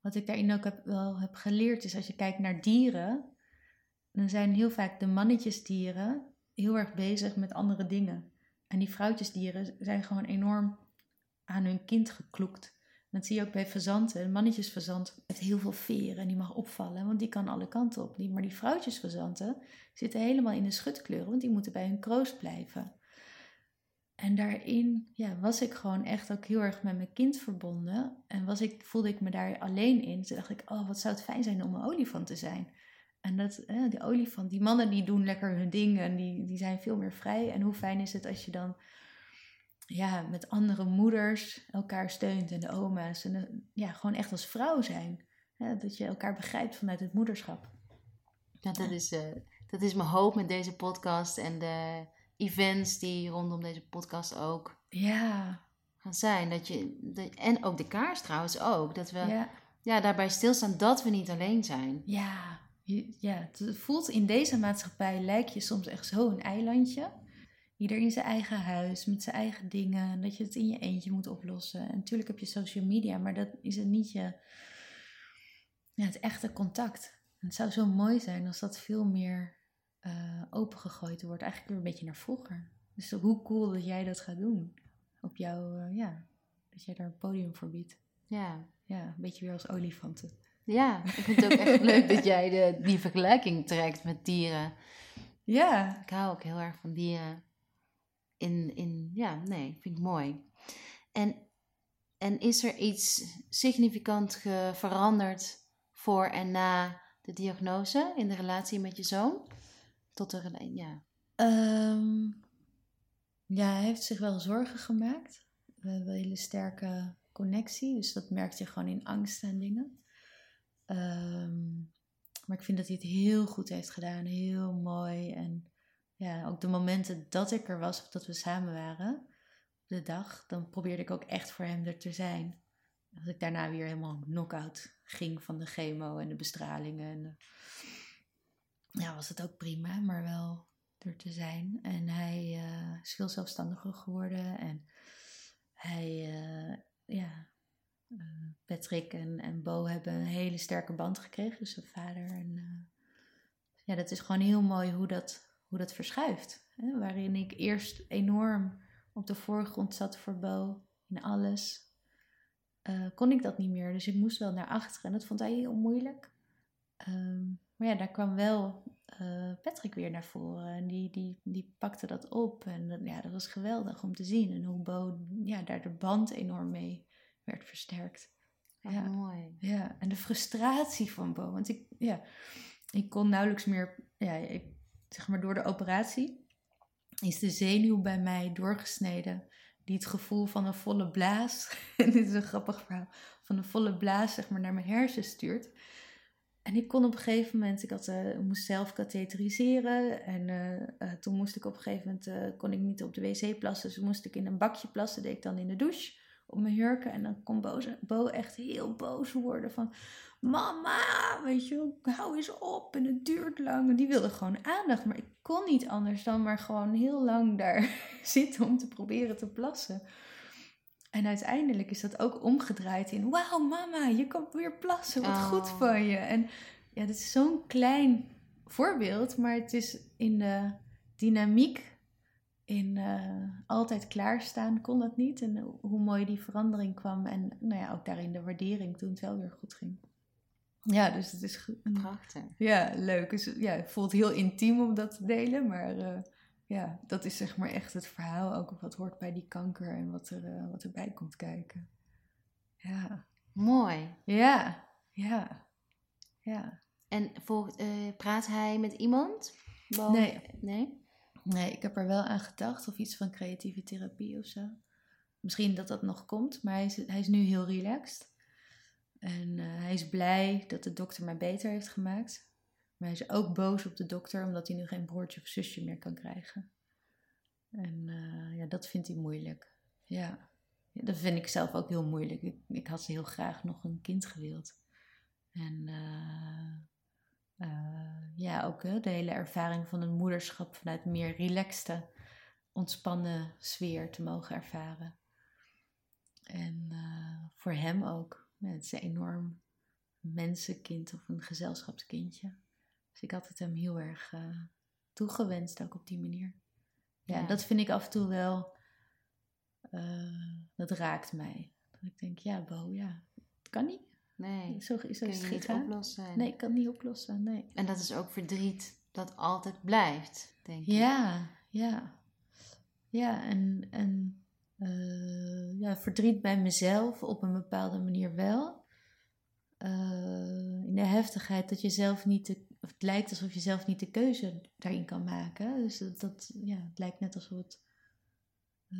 wat ik daarin ook heb, wel heb geleerd is als je kijkt naar dieren, dan zijn heel vaak de mannetjesdieren heel erg bezig met andere dingen. En die vrouwtjesdieren zijn gewoon enorm aan hun kind gekloekt. dat zie je ook bij fazanten. Een mannetjesfazant heeft heel veel veren en die mag opvallen, want die kan alle kanten op. Maar die vrouwtjesfazanten zitten helemaal in de schutkleuren, want die moeten bij hun kroost blijven. En daarin ja, was ik gewoon echt ook heel erg met mijn kind verbonden. En was ik, voelde ik me daar alleen in. Toen dacht ik, oh, wat zou het fijn zijn om een olifant te zijn. En dat, eh, die olifant, die mannen die doen lekker hun dingen. En die, die zijn veel meer vrij. En hoe fijn is het als je dan ja, met andere moeders elkaar steunt. En de oma's. En ja, gewoon echt als vrouw zijn. dat je elkaar begrijpt vanuit het moederschap. Ja, dat, is, uh, dat is mijn hoop met deze podcast. En de events die rondom deze podcast ook ja. gaan zijn. Dat je, en ook de kaars trouwens ook. Dat we ja. ja. daarbij stilstaan dat we niet alleen zijn. Ja, ja, het voelt in deze maatschappij lijkt je soms echt zo'n eilandje. Ieder in zijn eigen huis, met zijn eigen dingen. En dat je het in je eentje moet oplossen. En natuurlijk heb je social media, maar dat is het niet je, ja, het echte contact. het zou zo mooi zijn als dat veel meer uh, opengegooid wordt. Eigenlijk weer een beetje naar vroeger. Dus hoe cool dat jij dat gaat doen. Op jouw, uh, ja, dat jij daar een podium voor biedt. Ja. Ja, een beetje weer als olifanten. Ja, ik vind het ook echt leuk dat jij de, die vergelijking trekt met dieren. Ja. Ik hou ook heel erg van dieren. In, in, ja, nee, vind ik mooi. En, en is er iets significant veranderd voor en na de diagnose in de relatie met je zoon? Tot er, ja. Um, ja, hij heeft zich wel zorgen gemaakt. We hebben een hele sterke connectie, dus dat merkt je gewoon in angst en dingen. Um, maar ik vind dat hij het heel goed heeft gedaan, heel mooi. En ja, ook de momenten dat ik er was of dat we samen waren, de dag, dan probeerde ik ook echt voor hem er te zijn. Als ik daarna weer helemaal knock-out ging van de chemo en de bestralingen. En ja, was het ook prima, maar wel er te zijn. En hij uh, is veel zelfstandiger geworden. En hij, uh, ja, Patrick en, en Bo hebben een hele sterke band gekregen. Dus zijn vader. En ja, dat is gewoon heel mooi hoe dat, hoe dat verschuift. Hè? Waarin ik eerst enorm op de voorgrond zat voor Bo in alles. kon ik dat niet meer. Dus ik moest wel naar achteren. En dat vond hij heel moeilijk. Um, maar ja, daar kwam wel Patrick weer naar voren. En die, die, die pakte dat op. En ja, dat was geweldig om te zien. En hoe Bo ja, daar de band enorm mee werd versterkt. ja, mooi. Ja, en de frustratie van Bo. Want ik, ja, ik kon nauwelijks meer... Ja, ik, zeg maar door de operatie is de zenuw bij mij doorgesneden. Die het gevoel van een volle blaas... en dit is een grappig verhaal. Van een volle blaas zeg maar naar mijn hersen stuurt... En ik kon op een gegeven moment, ik had, uh, moest zelf katheteriseren. En uh, uh, toen moest ik op een gegeven moment, kon ik niet op de wc plassen. Dus moest ik in een bakje plassen, deed ik dan in de douche. Op mijn jurken. En dan kon Bo, Bo echt heel boos worden van... Mama, weet je, hou eens op en het duurt lang. En die wilde gewoon aandacht. Maar ik kon niet anders dan maar gewoon heel lang daar zitten om te proberen te plassen. En uiteindelijk is dat ook omgedraaid in... Wauw, mama, je kan weer plassen. Wat goed Oh. van je. En ja, dit is zo'n klein voorbeeld. Maar het is in de dynamiek... In eh, altijd klaarstaan kon dat niet. En hoe mooi die verandering kwam. En nou ja, ook daarin de waardering toen het wel weer goed ging. Ja, dus het is goed. Prachtig. Ja, leuk. Dus, ja, het voelt heel intiem om dat te delen, maar eh, ja, dat is zeg maar echt het verhaal ook wat hoort bij die kanker en wat, er, eh, wat erbij komt kijken. Ja, Mooi. ja, ja, ja. En eh, praat hij met iemand? Nee. Nee? Nee, ik heb er wel aan gedacht of iets van creatieve therapie of zo. Misschien dat dat nog komt, maar hij is, hij is nu heel relaxed. En eh, hij is blij dat de dokter mij beter heeft gemaakt. Maar hij is ook boos op de dokter omdat hij nu geen broertje of zusje meer kan krijgen. En eh, ja, dat vindt hij moeilijk. Ja. Dat vind ik zelf ook heel moeilijk. Ik, ik had heel graag nog een kind gewild. En eh, eh, ja, ook hè, de hele ervaring van een moederschap vanuit een meer relaxte, ontspannen sfeer te mogen ervaren. En eh, voor hem ook. Ja, het is een enorm mensenkind of een gezelschapskindje. Dus ik had het hem heel erg eh, toegewenst, ook op die manier. Ja, Ja. dat vind ik af en toe wel, dat raakt mij. Dat ik denk, ja, Bo, ja, het kan niet. Nee. Zo, is niet oplossen. Nee, ik kan het niet oplossen, nee. En dat is ook verdriet dat altijd blijft, denk ik. Ja, ja. Ja, en, en eh, ja, verdriet bij mezelf op een bepaalde manier wel. Eh, in de heftigheid dat je zelf niet de, of het lijkt alsof je zelf niet de keuze daarin kan maken. Dus dat, dat ja, het lijkt net alsof het, eh,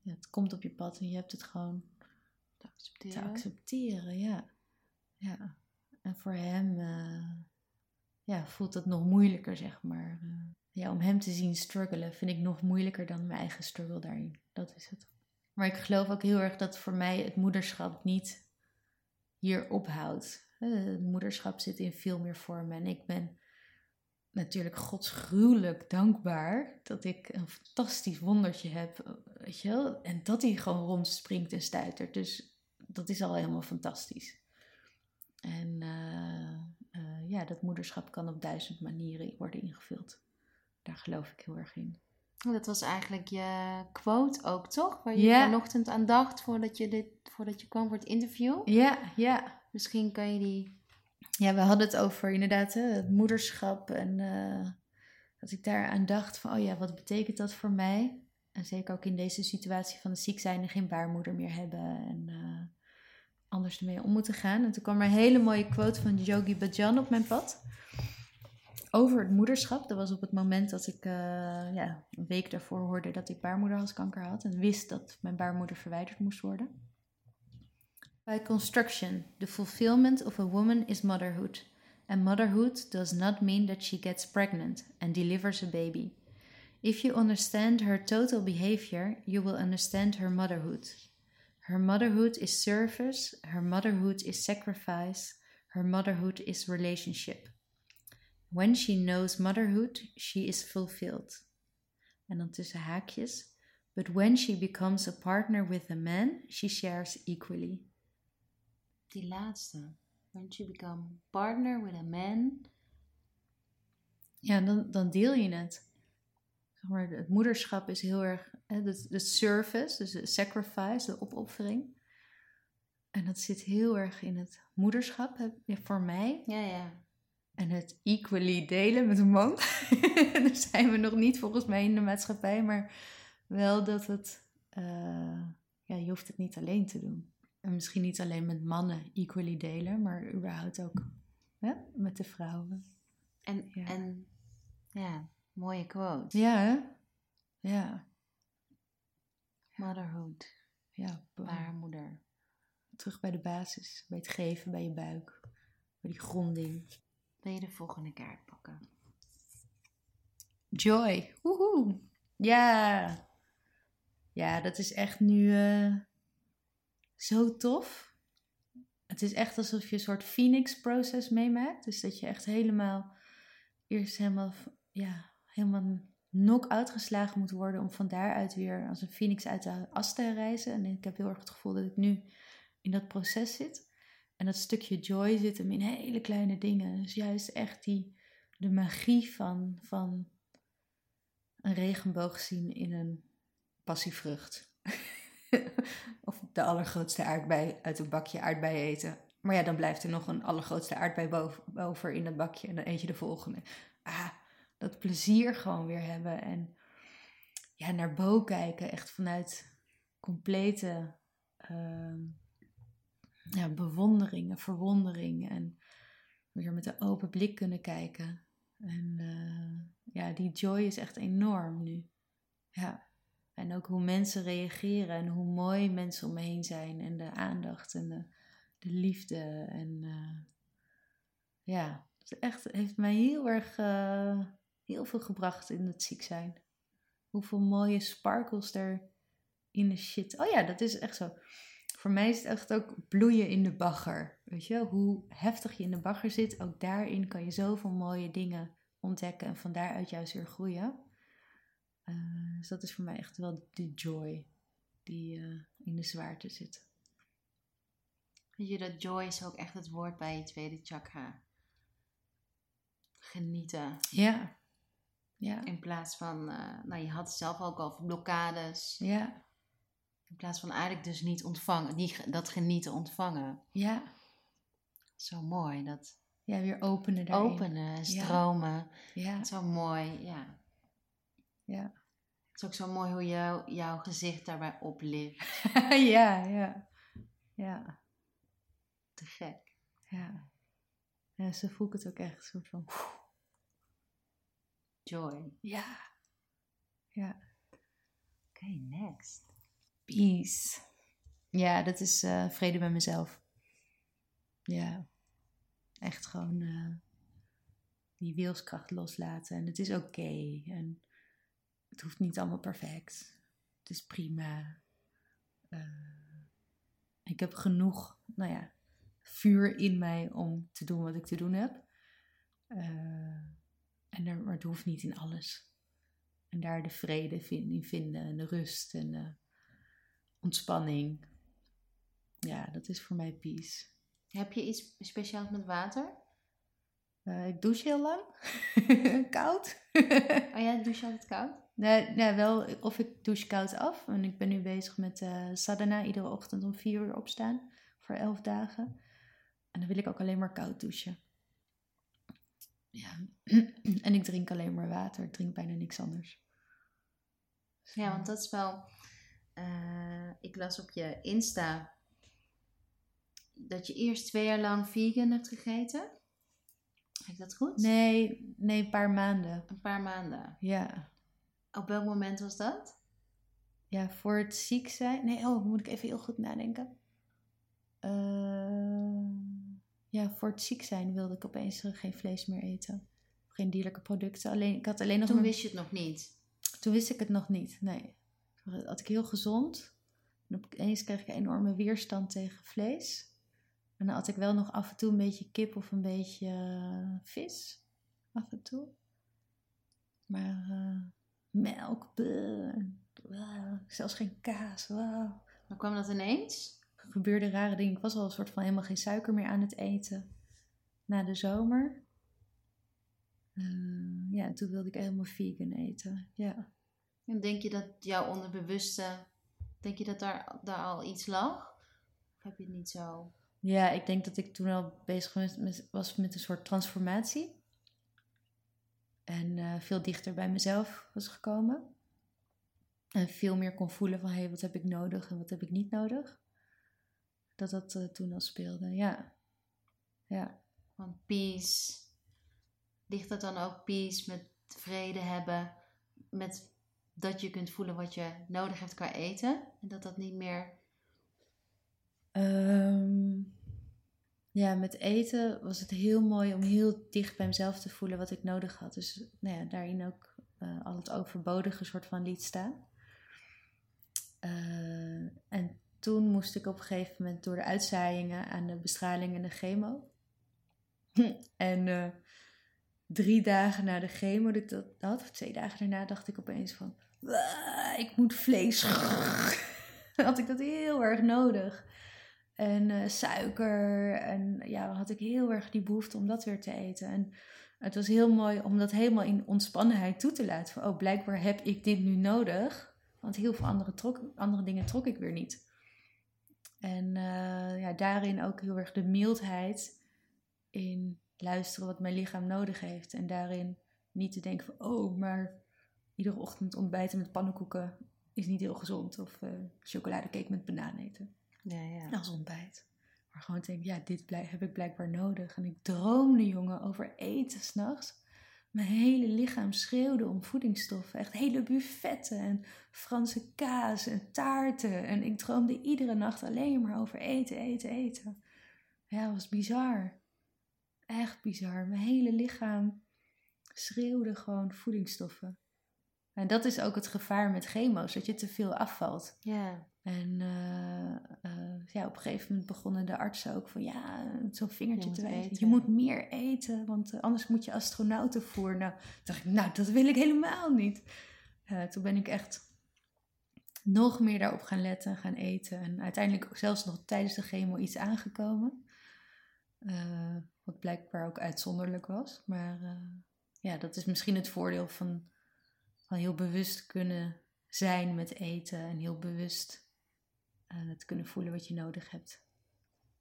ja, het komt op je pad en je hebt het gewoon Te te accepteren. accepteren, ja. Ja. En voor hem eh, ja, voelt het nog moeilijker, zeg maar. Eh, ja, om hem te zien struggelen vind ik nog moeilijker dan mijn eigen struggle daarin. Dat is het. Maar ik geloof ook heel erg dat voor mij het moederschap niet hier ophoudt. Eh, Het moederschap zit in veel meer vormen. En ik ben natuurlijk godsgruwelijk dankbaar dat ik een fantastisch wondertje heb. Weet je wel? En dat hij gewoon rondspringt en stuitert. Dus dat is al helemaal fantastisch. En eh, eh, ja, dat moederschap kan op duizend manieren worden ingevuld. Daar geloof ik heel erg in. Dat was eigenlijk je quote ook, toch? Waar je vanochtend aan dacht voordat je, dit, voordat je kwam voor het interview. Ja, ja. Misschien kan je die... Ja, we hadden het over inderdaad hè, het moederschap. En eh, dat ik daaraan dacht van, oh ja, wat betekent dat voor mij? En zeker ook in deze situatie van het ziek zijn en geen baarmoeder meer hebben. En anders ermee om moeten gaan. En toen kwam er een hele mooie quote van Yogi Bhajan op mijn pad. Over het moederschap. Dat was op het moment dat ik eh, ja, een week daarvoor hoorde dat ik baarmoederhalskanker had. En wist dat mijn baarmoeder verwijderd moest worden. By construction, the fulfillment of a woman is motherhood. And motherhood does not mean that she gets pregnant and delivers a baby. If you understand her total behavior, you will understand her motherhood. Her motherhood is service, her motherhood is sacrifice, her motherhood is relationship. When she knows motherhood, she is fulfilled. En dan tussen haakjes. But when she becomes a partner with a man, she shares equally. Die laatste. When you become partner with a man. Ja, dan, dan deel je het. Maar, het moederschap is heel erg hè, de, de service, dus de sacrifice, de opoffering. En dat zit heel erg in het moederschap ja, voor mij. Ja, ja. En het equally delen met een man. Daar zijn we nog niet volgens mij in de maatschappij, maar wel dat het, eh, ja, je hoeft het niet alleen te doen. En misschien niet alleen met mannen equally delen, maar überhaupt ook hè, met de vrouwen. En, Ja. en ja, mooie quote. Ja, hè? Ja. Motherhood. Ja, Baarmoeder. terug bij de basis, bij het geven, bij je buik, bij die gronding. Wil je de volgende kaart pakken? Joy, woehoe. Ja, ja, dat is echt nu, eh, zo tof. Het is echt alsof je een soort phoenix-proces meemaakt. Dus dat je echt helemaal eerst helemaal, ja, helemaal knock-out geslagen moet worden om van daaruit weer als een phoenix uit de as te reizen. En ik heb heel erg het gevoel dat ik nu in dat proces zit. En dat stukje joy zit hem in hele kleine dingen. Dus juist echt die, de magie van, van een regenboog zien in een passievrucht. of de allergrootste aardbei uit een bakje aardbei eten. Maar ja, dan blijft er nog een allergrootste aardbei over in dat bakje en dan eet je de volgende. Ah, dat plezier gewoon weer hebben en ja, naar Bo kijken, echt vanuit complete uh, ja, bewondering en verwondering en weer met een open blik kunnen kijken. En uh, ja, die joy is echt enorm nu. Ja. En ook hoe mensen reageren en hoe mooi mensen om me heen zijn. En de aandacht en de, de liefde. En uh, ja, het echt, heeft mij heel erg uh, heel veel gebracht in het ziek zijn. Hoeveel mooie sparkles er in de shit. Oh ja, dat is echt zo. Voor mij is het echt ook bloeien in de bagger. Weet je, hoe heftig je in de bagger zit, ook daarin kan je zoveel mooie dingen ontdekken en van daaruit juist weer groeien. Uh, dus dat is voor mij echt wel de joy die uh, in de zwaarte zit. Weet je, dat joy is ook echt het woord bij je tweede chakra. Genieten. Ja. Ja. In plaats van, uh, nou je had het zelf ook al blokkades. Ja. In plaats van eigenlijk dus niet ontvangen, die, dat genieten ontvangen. Ja. Zo mooi, dat... Ja, weer openen daarin. Openen, stromen. Ja. Zo mooi, ja. Ja. Het is ook zo mooi hoe jou, jouw gezicht daarbij oplicht. ja, ja. Ja. Te gek. Ja. Ja, zo voel ik het ook echt. Een soort van... Joy. Ja. Ja. Oké, okay, next. Peace. Ja, dat is uh, vrede met mezelf. Ja. Echt gewoon uh, die wilskracht loslaten. En het is oké. Okay. En het hoeft niet allemaal perfect. Het is prima. Uh, ik heb genoeg, nou ja, vuur in mij om te doen wat ik te doen heb. En er, maar het hoeft niet in alles. En daar de vrede in vinden en de rust en de ontspanning. Ja, dat is voor mij peace. Heb je iets speciaals met water? Uh, ik douche heel lang. koud. oh ja, douche je altijd koud? Nee, nee, wel of ik douche koud af. En ik ben nu bezig met uh, sadhana. Iedere ochtend om vier uur opstaan. Voor elf dagen. En dan wil ik ook alleen maar koud douchen. Ja. en ik drink alleen maar water. Ik drink bijna niks anders. Ja, want dat is wel... Uh, ik las op je Insta dat je eerst twee jaar lang vegan hebt gegeten. Heb ik dat goed? Nee, nee, een paar maanden. Een paar maanden. Ja. Op welk moment was dat? Ja, voor het ziek zijn. Nee, oh, moet ik even heel goed nadenken. Uh, ja, voor het ziek zijn wilde ik opeens geen vlees meer eten. Geen dierlijke producten. Alleen, ik had alleen nog Toen wist je het nog niet? Toen wist ik het nog niet, nee. Toen had ik heel gezond. En opeens kreeg ik een enorme weerstand tegen vlees. En dan had ik wel nog af en toe een beetje kip of een beetje uh, vis. Af en toe. Maar uh, melk, wow, zelfs geen kaas. Wow. Maar kwam dat ineens? Gebeurde rare dingen. Ik was al een soort van helemaal geen suiker meer aan het eten. Na de zomer. Uh, ja, toen wilde ik helemaal vegan eten. Ja. En denk je dat jouw onderbewuste, denk je dat daar, daar al iets lag? Of heb je het niet zo? Ja, ik denk dat ik toen al bezig was met, was met een soort transformatie. En uh, veel dichter bij mezelf was gekomen. En veel meer kon voelen van, hé, hey, wat heb ik nodig en wat heb ik niet nodig. Dat dat uh, toen al speelde, ja. Ja. Van peace. Ligt dat dan ook peace met vrede hebben? Met dat je kunt voelen wat je nodig hebt qua eten? En dat dat niet meer Um, ja, met eten was het heel mooi om heel dicht bij mezelf te voelen wat ik nodig had. Dus nou ja, daarin ook uh, al het overbodige soort van liet staan. Uh, en toen moest ik op een gegeven moment door de uitzaaiingen aan de bestraling en de chemo. en uh, drie dagen na de chemo dat ik dat had, of twee dagen daarna, dacht ik opeens van... Ik moet vlees. had ik dat heel erg nodig. En uh, suiker. En ja, had ik heel erg die behoefte om dat weer te eten. En het was heel mooi om dat helemaal in ontspannenheid toe te laten. Van, oh, blijkbaar heb ik dit nu nodig. Want heel veel andere, andere dingen trok ik weer niet. En uh, ja, daarin ook heel erg de mildheid in luisteren wat mijn lichaam nodig heeft. En daarin niet te denken van, oh, maar iedere ochtend ontbijten met pannenkoeken is niet heel gezond. Of uh, chocoladecake met banaan eten. Ja, ja. Als ontbijt. Maar gewoon te denken, ja, dit heb ik blijkbaar nodig. En ik droomde, jongen, over eten s'nachts. Mijn hele lichaam schreeuwde om voedingsstoffen. Echt hele buffetten en Franse kaas en taarten. En ik droomde iedere nacht alleen maar over eten, eten, eten. Ja, dat was bizar. Echt bizar. Mijn hele lichaam schreeuwde gewoon voedingsstoffen. En dat is ook het gevaar met chemo's, dat je te veel afvalt. Ja. En uh, uh, ja, op een gegeven moment begonnen de artsen ook van ja, zo'n vingertje te wijzen. Je moet meer eten, want uh, anders moet je astronauten voeren. Nou, dacht ik, nou, dat wil ik helemaal niet. toen ben ik echt nog meer daarop gaan letten, gaan eten. En uiteindelijk zelfs nog tijdens de chemo iets aangekomen. wat blijkbaar ook uitzonderlijk was. Maar ja, dat is misschien het voordeel van, heel bewust kunnen zijn met eten en heel bewust uh, te kunnen voelen wat je nodig hebt.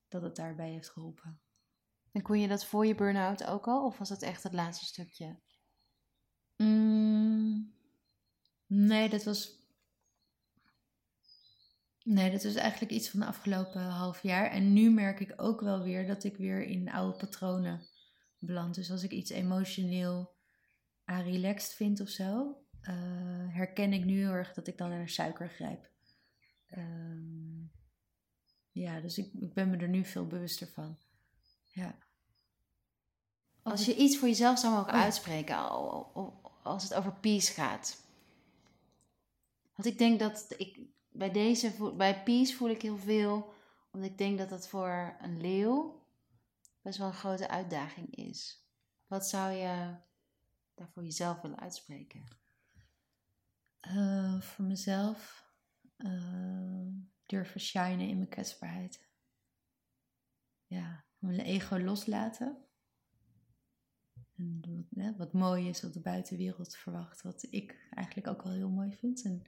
Dat het daarbij heeft geholpen. En kon je dat voor je burn-out ook al, of was dat echt het laatste stukje? Mm, nee, dat was. Nee, dat was eigenlijk iets van de afgelopen half jaar. En nu merk ik ook wel weer dat ik weer in oude patronen beland. Dus als ik iets emotioneel relaxed vind of zo, uh, herken ik nu heel erg dat ik dan naar suiker grijp. Um, ja, dus ik, ik ben me er nu veel bewuster van. Ja. Als je iets voor jezelf zou mogen oh. uitspreken, als het over peace gaat. Want ik denk dat ik bij deze, bij peace voel ik heel veel, omdat ik denk dat dat voor een leeuw best wel een grote uitdaging is. Wat zou je daar voor jezelf willen uitspreken? Uh, voor mezelf uh, durven shinen in mijn kwetsbaarheid. Ja, mijn ego loslaten. En wat, hè, wat mooi is, wat de buitenwereld verwacht, wat ik eigenlijk ook wel heel mooi vind. En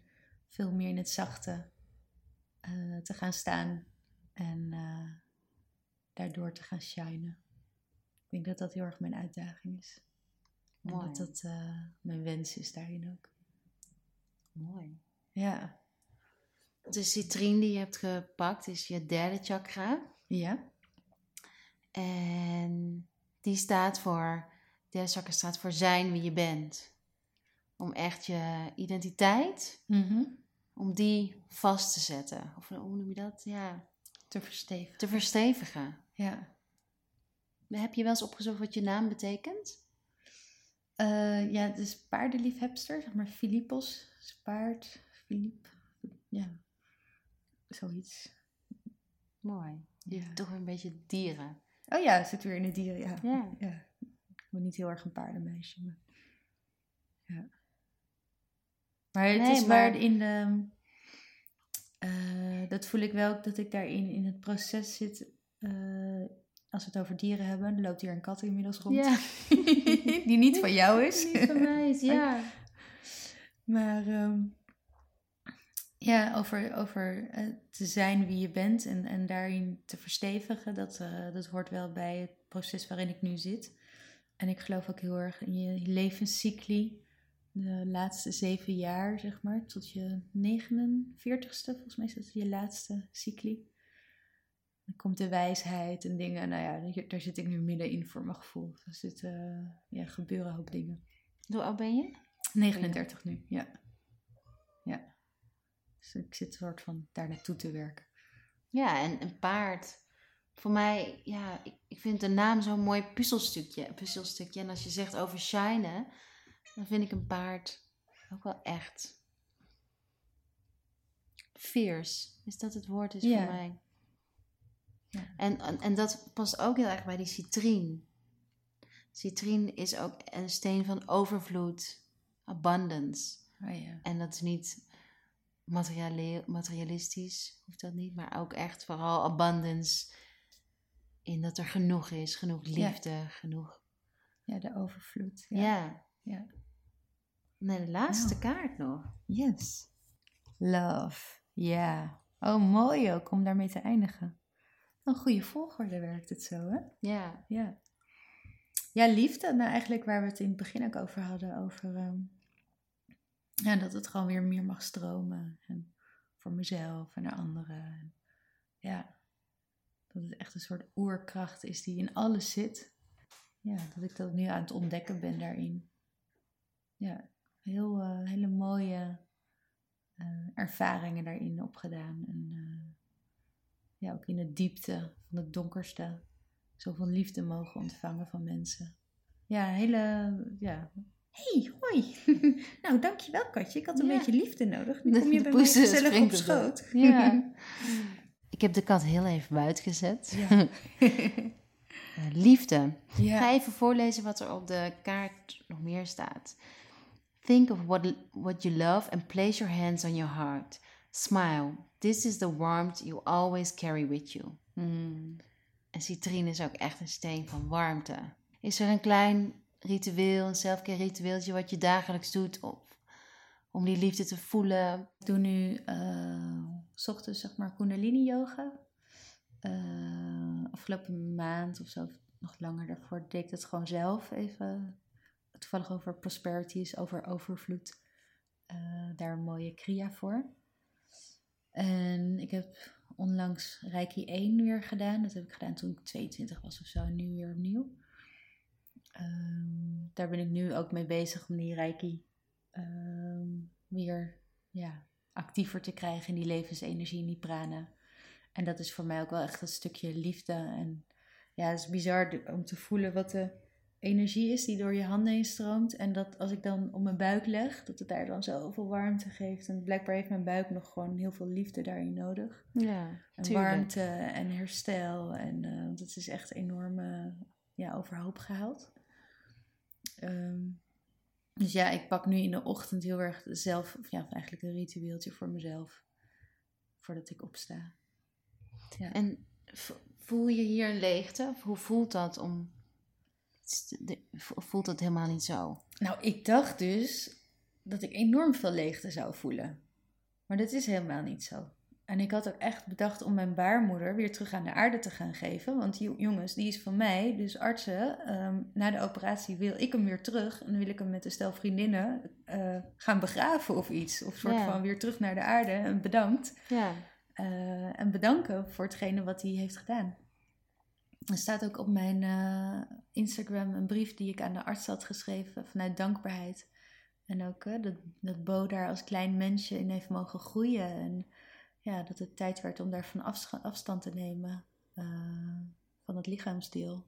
veel meer in het zachte uh, te gaan staan en daardoor te gaan shinen. Ik denk dat dat heel erg mijn uitdaging is. Mooi. En dat dat mijn wens is daarin ook. Mooi. Ja. De citrine die je hebt gepakt is je derde chakra. Ja. En die staat voor, derde chakra staat voor zijn wie je bent. Om echt je identiteit, mm om die vast te zetten. Of hoe noem je dat? Ja. Te verstevigen. Te verstevigen. Ja. Heb je wel eens opgezocht wat je naam betekent? Uh, ja, het is paardenliefhebster, zeg maar Philippos, paard, Filip. Ja, zoiets. Mooi. Je toch een beetje dieren. Oh ja, zit weer in de dieren, ja. ja. Ik ben niet heel erg een paardenmeisje. Maar, ja. maar het is maar... waar in de... Uh, dat voel ik wel dat ik daarin in het proces zit. Uh, als we het over dieren hebben, loopt hier een kat inmiddels rond. Ja. Die niet van jou is. Niet van mij is, ja. maar um, ja, over, over uh, te zijn wie je bent en, en daarin te verstevigen, dat, uh, dat hoort wel bij het proces waarin ik nu zit. En ik geloof ook heel erg in je levenscycli, de laatste zeven jaar, zeg maar, tot je 49ste, volgens mij is dat je laatste cycli. Dan komt de wijsheid en dingen, nou ja, daar zit ik nu middenin voor mijn gevoel. Er zitten, uh, ja, gebeuren een hoop dingen. Hoe oud ben je? 39 nu, ja. Ja. Dus ik zit soort van daar naartoe te werken. Ja, en een paard. Voor mij, ja, ik, ik vind de naam zo'n mooi puzzelstukje, puzzelstukje. En als je zegt over shinen, dan vind ik een paard ook wel echt fierce. Is dat het woord is Ja. voor mij. Ja. En, en, en dat past ook heel erg bij die citrien. Citrien is ook een steen van overvloed, abundance. Oh ja. En dat is niet materialistisch, hoeft dat niet, maar ook echt vooral abundance. In dat er genoeg is, genoeg Ja. liefde, genoeg. ja, de overvloed. Ja. Ja. Nee, de laatste kaart nog. Yes. Love. Ja. Oh, mooi ook om daarmee te eindigen. Een goede volgorde werkt het zo, hè? Ja. Ja. Ja, liefde. Nou, eigenlijk waar we het in het begin ook over hadden. Over ehm, ja, dat het gewoon weer meer mag stromen. En voor mezelf en naar anderen. En ja, dat het echt een soort oerkracht is die in alles zit. Ja, dat ik dat nu aan het ontdekken ben daarin. Ja, heel, eh, hele mooie eh, ervaringen daarin opgedaan. En eh, ja, ook in de diepte van het donkerste zoveel liefde mogen ontvangen van mensen. Ja, hele, ja. hey, hoi. nou, dankjewel Katje. Ik had een Ja. beetje liefde nodig. Nu kom je de bij mij gezellig op schoot. Ja. Ik heb de kat heel even buiten gezet. Ja. Eh, liefde. Ja. ga even voorlezen wat er op de kaart nog meer staat. Think of what, what you love and place your hands on your heart. Smile. This is the warmth you always carry with you. Mm. En citrine is ook echt een steen van warmte. Is er een klein ritueel, een selfcare ritueeltje wat je dagelijks doet of, om die liefde te voelen? Ik doe nu eh, s ochtends zeg maar kundalini yoga. Eh, afgelopen maand of zo, nog langer daarvoor, deed ik dat gewoon zelf even. Toevallig over prosperity is over overvloed. Eh, daar een mooie kriya voor. En ik heb onlangs Reiki 1 weer gedaan. Dat heb ik gedaan toen ik 22 was of zo. Nu weer opnieuw. Ehm, daar ben ik nu ook mee bezig om die Reiki ehm, weer ja, actiever te krijgen in die levensenergie, in die prana. En dat is voor mij ook wel echt een stukje liefde. En ja, het is bizar om te voelen wat de energie is die door je handen heen stroomt. En dat als ik dan op mijn buik leg, dat het daar dan zoveel warmte geeft. En blijkbaar heeft mijn buik nog gewoon heel veel liefde daarin nodig. Ja, En warmte en herstel. En eh, dat is echt enorm eh, ja, overhoop gehaald. Ehm, dus ja, ik pak nu in de ochtend heel erg zelf, of ja, eigenlijk een ritueeltje voor mezelf. Voordat ik opsta. Ja. En voel je hier een leegte? Of hoe voelt dat om... iets te- de- vo- Voelt dat helemaal niet zo? Nou, ik dacht dus dat ik enorm veel leegte zou voelen. Maar dat is helemaal niet zo. En ik had ook echt bedacht om mijn baarmoeder weer terug aan de aarde te gaan geven. Want die jongens, die is van mij. Dus artsen, ehm, na de operatie wil ik hem weer terug. En dan wil ik hem met een stel vriendinnen eh, gaan begraven of iets. Of soort Ja. van weer terug naar de aarde en bedankt. Ja. Eh, en bedanken voor hetgene wat hij heeft gedaan. Er staat ook op mijn eh, Instagram een brief die ik aan de arts had geschreven vanuit dankbaarheid. En ook eh, dat, dat Bo daar als klein mensje in heeft mogen groeien. En ja, dat het tijd werd om daarvan afscha- afstand te nemen eh, van het lichaamsdeel.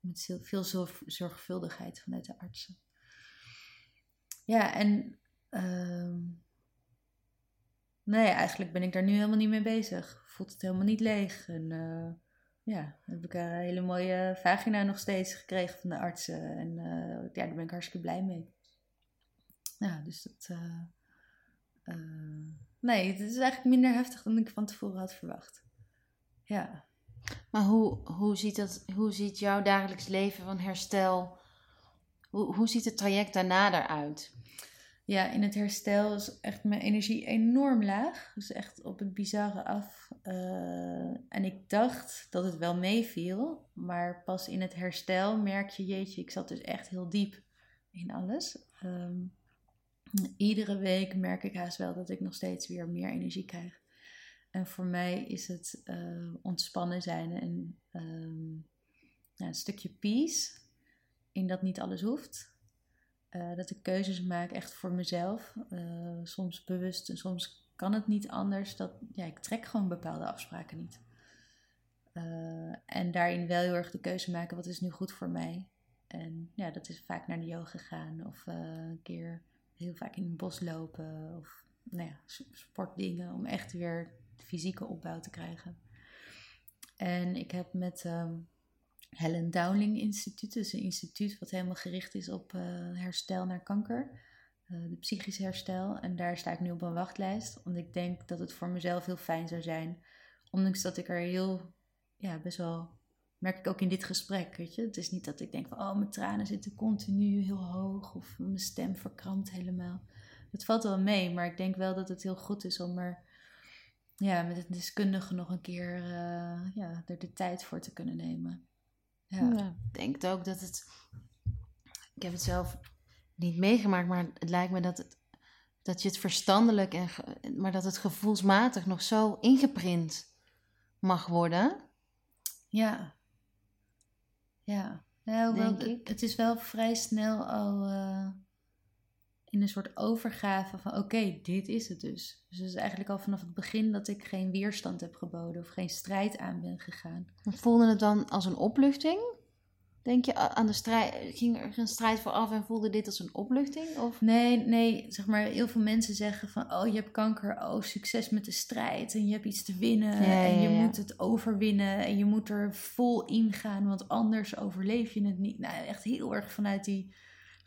Met veel zorg- zorgvuldigheid vanuit de artsen. Ja, en ehm, nee, eigenlijk ben ik daar nu helemaal niet mee bezig. Voelt het helemaal niet leeg. En ja, heb ik een hele mooie vagina nog steeds gekregen van de artsen. En eh, ja, daar ben ik hartstikke blij mee. Ja, dus dat. eh, eh, nee, het is eigenlijk minder heftig dan ik van tevoren had verwacht. Ja. Maar hoe, hoe, ziet dat, hoe ziet jouw dagelijks leven van herstel... Hoe, hoe ziet het traject daarna eruit? Ja, in het herstel is echt mijn energie enorm laag. Dus echt op het bizarre af. Eh, en ik dacht dat het wel meeviel. Maar pas in het herstel merk je, jeetje, ik zat dus echt heel diep in alles. Ehm, iedere week merk ik haast wel dat ik nog steeds weer meer energie krijg. En voor mij is het eh, ontspannen zijn en ehm, een stukje peace. In dat niet alles hoeft. Eh, dat ik keuzes maak echt voor mezelf. Eh, soms bewust en soms kan het niet anders. Dat, ja, ik trek gewoon bepaalde afspraken niet. Eh, en daarin wel heel erg de keuze maken, wat is nu goed voor mij? En ja, dat is vaak naar de yoga gaan of een keer heel vaak in het bos lopen. Of nou ja, sportdingen om echt weer fysieke opbouw te krijgen. En ik heb met ehm, Helen Dowling Instituut, dus een instituut wat helemaal gericht is op uh, herstel naar kanker, uh, de psychisch herstel. En daar sta ik nu op een wachtlijst, want ik denk dat het voor mezelf heel fijn zou zijn, ondanks dat ik er heel, ja, best wel, merk ik ook in dit gesprek, weet je. Het is niet dat ik denk van, oh, mijn tranen zitten continu heel hoog of mijn stem verkrampt helemaal. Het valt wel mee, maar ik denk wel dat het heel goed is om er ja, met een deskundige nog een keer uh, ja, de tijd voor te kunnen nemen. Ja. ja. ik denk ook dat het. Ik heb het zelf niet meegemaakt, maar het lijkt me dat, het, dat je het verstandelijk en. maar dat het gevoelsmatig nog zo ingeprint mag worden. Ja. Ja. ja denk ik. Het is wel vrij snel al. Uh, in een soort overgave van oké, dit is het dus. Dus het is eigenlijk al vanaf het begin dat ik geen weerstand heb geboden of geen strijd aan ben gegaan. Voelde het dan als een opluchting? Denk je aan de strijd, ging er een strijd vooraf en voelde dit als een opluchting? Of? Nee, nee, zeg maar, heel veel mensen zeggen van, oh je hebt kanker, oh succes met de strijd en je hebt iets te winnen en je moet het overwinnen en je moet er vol ingaan, want anders overleef je het niet. Nou, echt heel erg vanuit die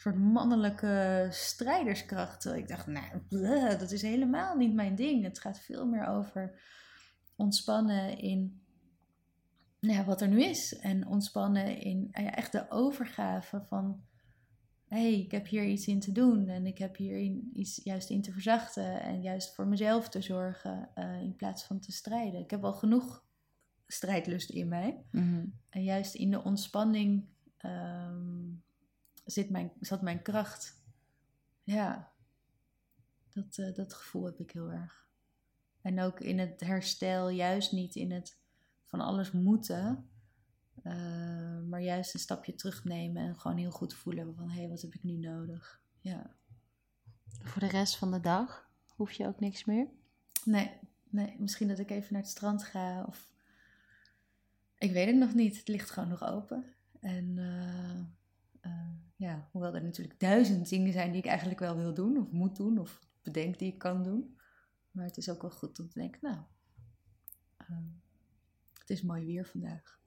soort mannelijke strijderskracht. Ik dacht, nou, dat is helemaal niet mijn ding. Het gaat veel meer over ontspannen in ja, wat er nu is. En ontspannen in ja, echt de overgave van... hé, hey, ik heb hier iets in te doen en ik heb hier iets juist in te verzachten en juist voor mezelf te zorgen uh, in plaats van te strijden. Ik heb al genoeg strijdlust in mij. Mhm. En juist in de ontspanning um, zit mijn, zat mijn kracht. Ja, dat, uh, dat gevoel heb ik heel erg. En ook in het herstel, juist niet in het van alles moeten, uh, maar juist een stapje terugnemen en gewoon heel goed voelen van hé, hey, wat heb ik nu nodig? Ja. Voor de rest van de dag hoef je ook niks meer? Nee, nee, misschien dat ik even naar het strand ga of ik weet het nog niet. Het ligt gewoon nog open. En uh, uh, ja, hoewel er natuurlijk duizend dingen zijn die ik eigenlijk wel wil doen of moet doen of bedenk die ik kan doen. Maar het is ook wel goed om te denken, nou, uh, het is mooi weer vandaag.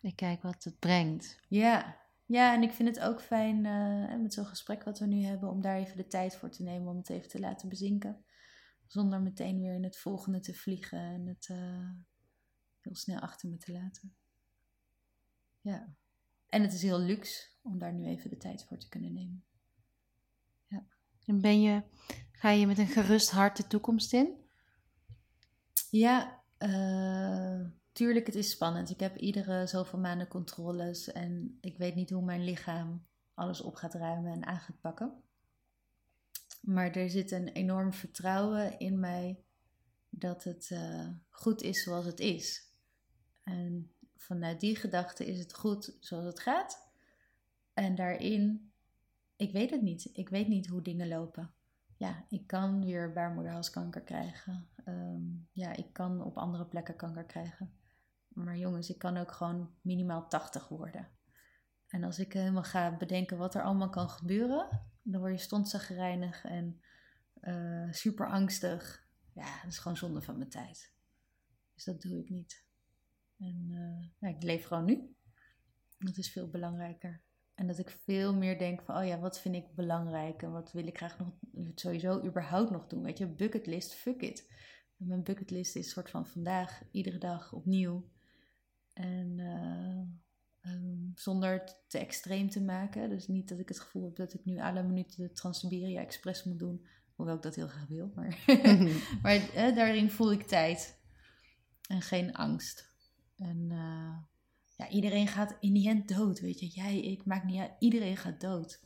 Ik kijk wat het brengt. Ja, ja en ik vind het ook fijn uh, met zo'n gesprek wat we nu hebben om daar even de tijd voor te nemen om het even te laten bezinken. Zonder meteen weer in het volgende te vliegen en het heel snel achter me te laten. Ja. En het is heel luxe om daar nu even de tijd voor te kunnen nemen. Ja. En ben je, ga je met een gerust hart de toekomst in? Ja, uh, tuurlijk, het is spannend. Ik heb iedere zoveel maanden controles en ik weet niet hoe mijn lichaam alles op gaat ruimen en aan gaat pakken. Maar er zit een enorm vertrouwen in mij dat het uh, goed is zoals het is. En vanuit die gedachte is het goed zoals het gaat. En daarin, ik weet het niet. Ik weet niet hoe dingen lopen. Ja, ik kan weer baarmoederhalskanker krijgen. Ehm, ja, ik kan op andere plekken kanker krijgen. Maar jongens, ik kan ook gewoon minimaal 80 worden. En als ik helemaal ga bedenken wat er allemaal kan gebeuren, dan word je stondzaggereinig en uh, super angstig. Ja, dat is gewoon zonde van mijn tijd. Dus dat doe ik niet. En uh, ja, ik leef gewoon nu. Dat is veel belangrijker. En dat ik veel meer denk van, oh ja, wat vind ik belangrijk en wat wil ik graag nog sowieso überhaupt nog doen. Weet je, bucketlist, fuck it. Mijn bucketlist is een soort van vandaag, iedere dag opnieuw. En uh, um, zonder te extreem te maken. Dus niet dat ik het gevoel heb dat ik nu alle minuten de Trans-Siberia Express moet doen. Hoewel ik dat heel graag wil. Maar, maar eh, daarin voel ik tijd. En geen angst. En uh, ja, iedereen gaat in die end dood, weet je. Jij, ik, maak niet uit. Iedereen gaat dood.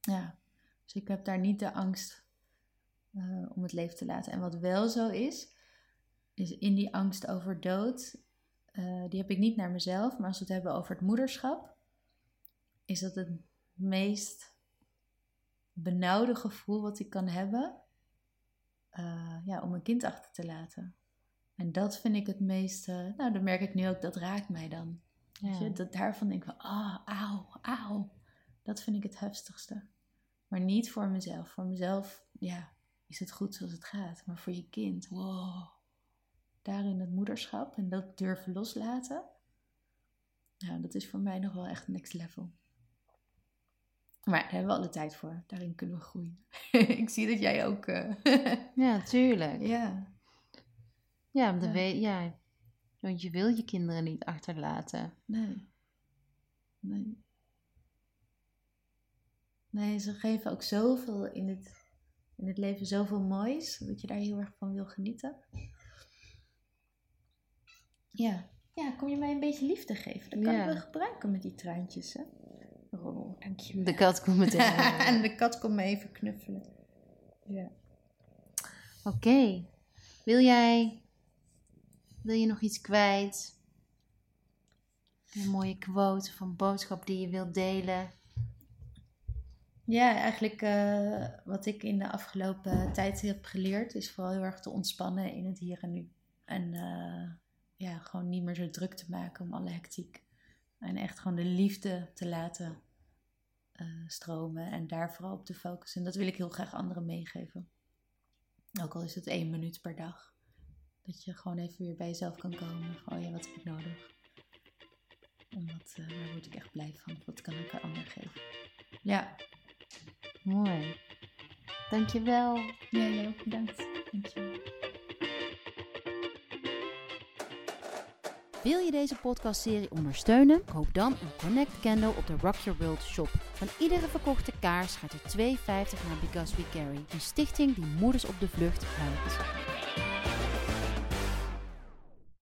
Ja, dus ik heb daar niet de angst uh, om het leven te laten. En wat wel zo is, is in die angst over dood, uh, die heb ik niet naar mezelf, maar als we het hebben over het moederschap, is dat het meest benauwde gevoel wat ik kan hebben ja, om een kind achter te laten. En dat vind ik het meeste, nou dan merk ik nu ook, dat raakt mij dan. Weet je? Dat daarvan denk ik van, ah, oh, auw, auw. Dat vind ik het heftigste. Maar niet voor mezelf. Voor mezelf, ja, is het goed zoals het gaat. Maar voor je kind, wow. Daarin het moederschap en dat durven loslaten. Nou, dat is voor mij nog wel echt next level. Maar daar hebben we alle tijd voor. Daarin kunnen we groeien. ik zie dat jij ook. Uh... ja, tuurlijk. Ja. Ja, de ja. ja. Want je wil je kinderen niet achterlaten. Nee. Nee. Nee, ze geven ook zoveel in het, in het leven, zoveel moois, dat je daar heel erg van wil genieten. Ja, ja kom je mij een beetje liefde geven? Dat kan ja. ik wel gebruiken met die traantjes, hè? Oh, dankjewel. De kat komt meteen. en de kat komt me even knuffelen. Ja. Oké. Wil jij... Wil je nog iets kwijt? Een mooie quote of een boodschap die je wilt delen? Ja, eigenlijk uh, wat ik in de afgelopen tijd heb geleerd, is vooral heel erg te ontspannen in het hier en nu. En uh, ja, gewoon niet meer zo druk te maken om alle hectiek. En echt gewoon de liefde te laten uh, stromen en daar vooral op te focussen. En dat wil ik heel graag anderen meegeven. Ook al is het één minuut per dag. Dat je gewoon even weer bij jezelf kan komen. Gewoon, ja, wat heb ik nodig? En wat, uh, daar word ik echt blij van. Wat kan ik een ander geven? Ja. Mooi. Dankjewel. Ja, jij ook bedankt. Dankjewel. Wil je deze podcastserie ondersteunen? Koop dan een Connect Candle op de Rock Your World shop. Van iedere verkochte kaars gaat er 2,50 naar Because We Carry. Een stichting die moeders op de vlucht helpt.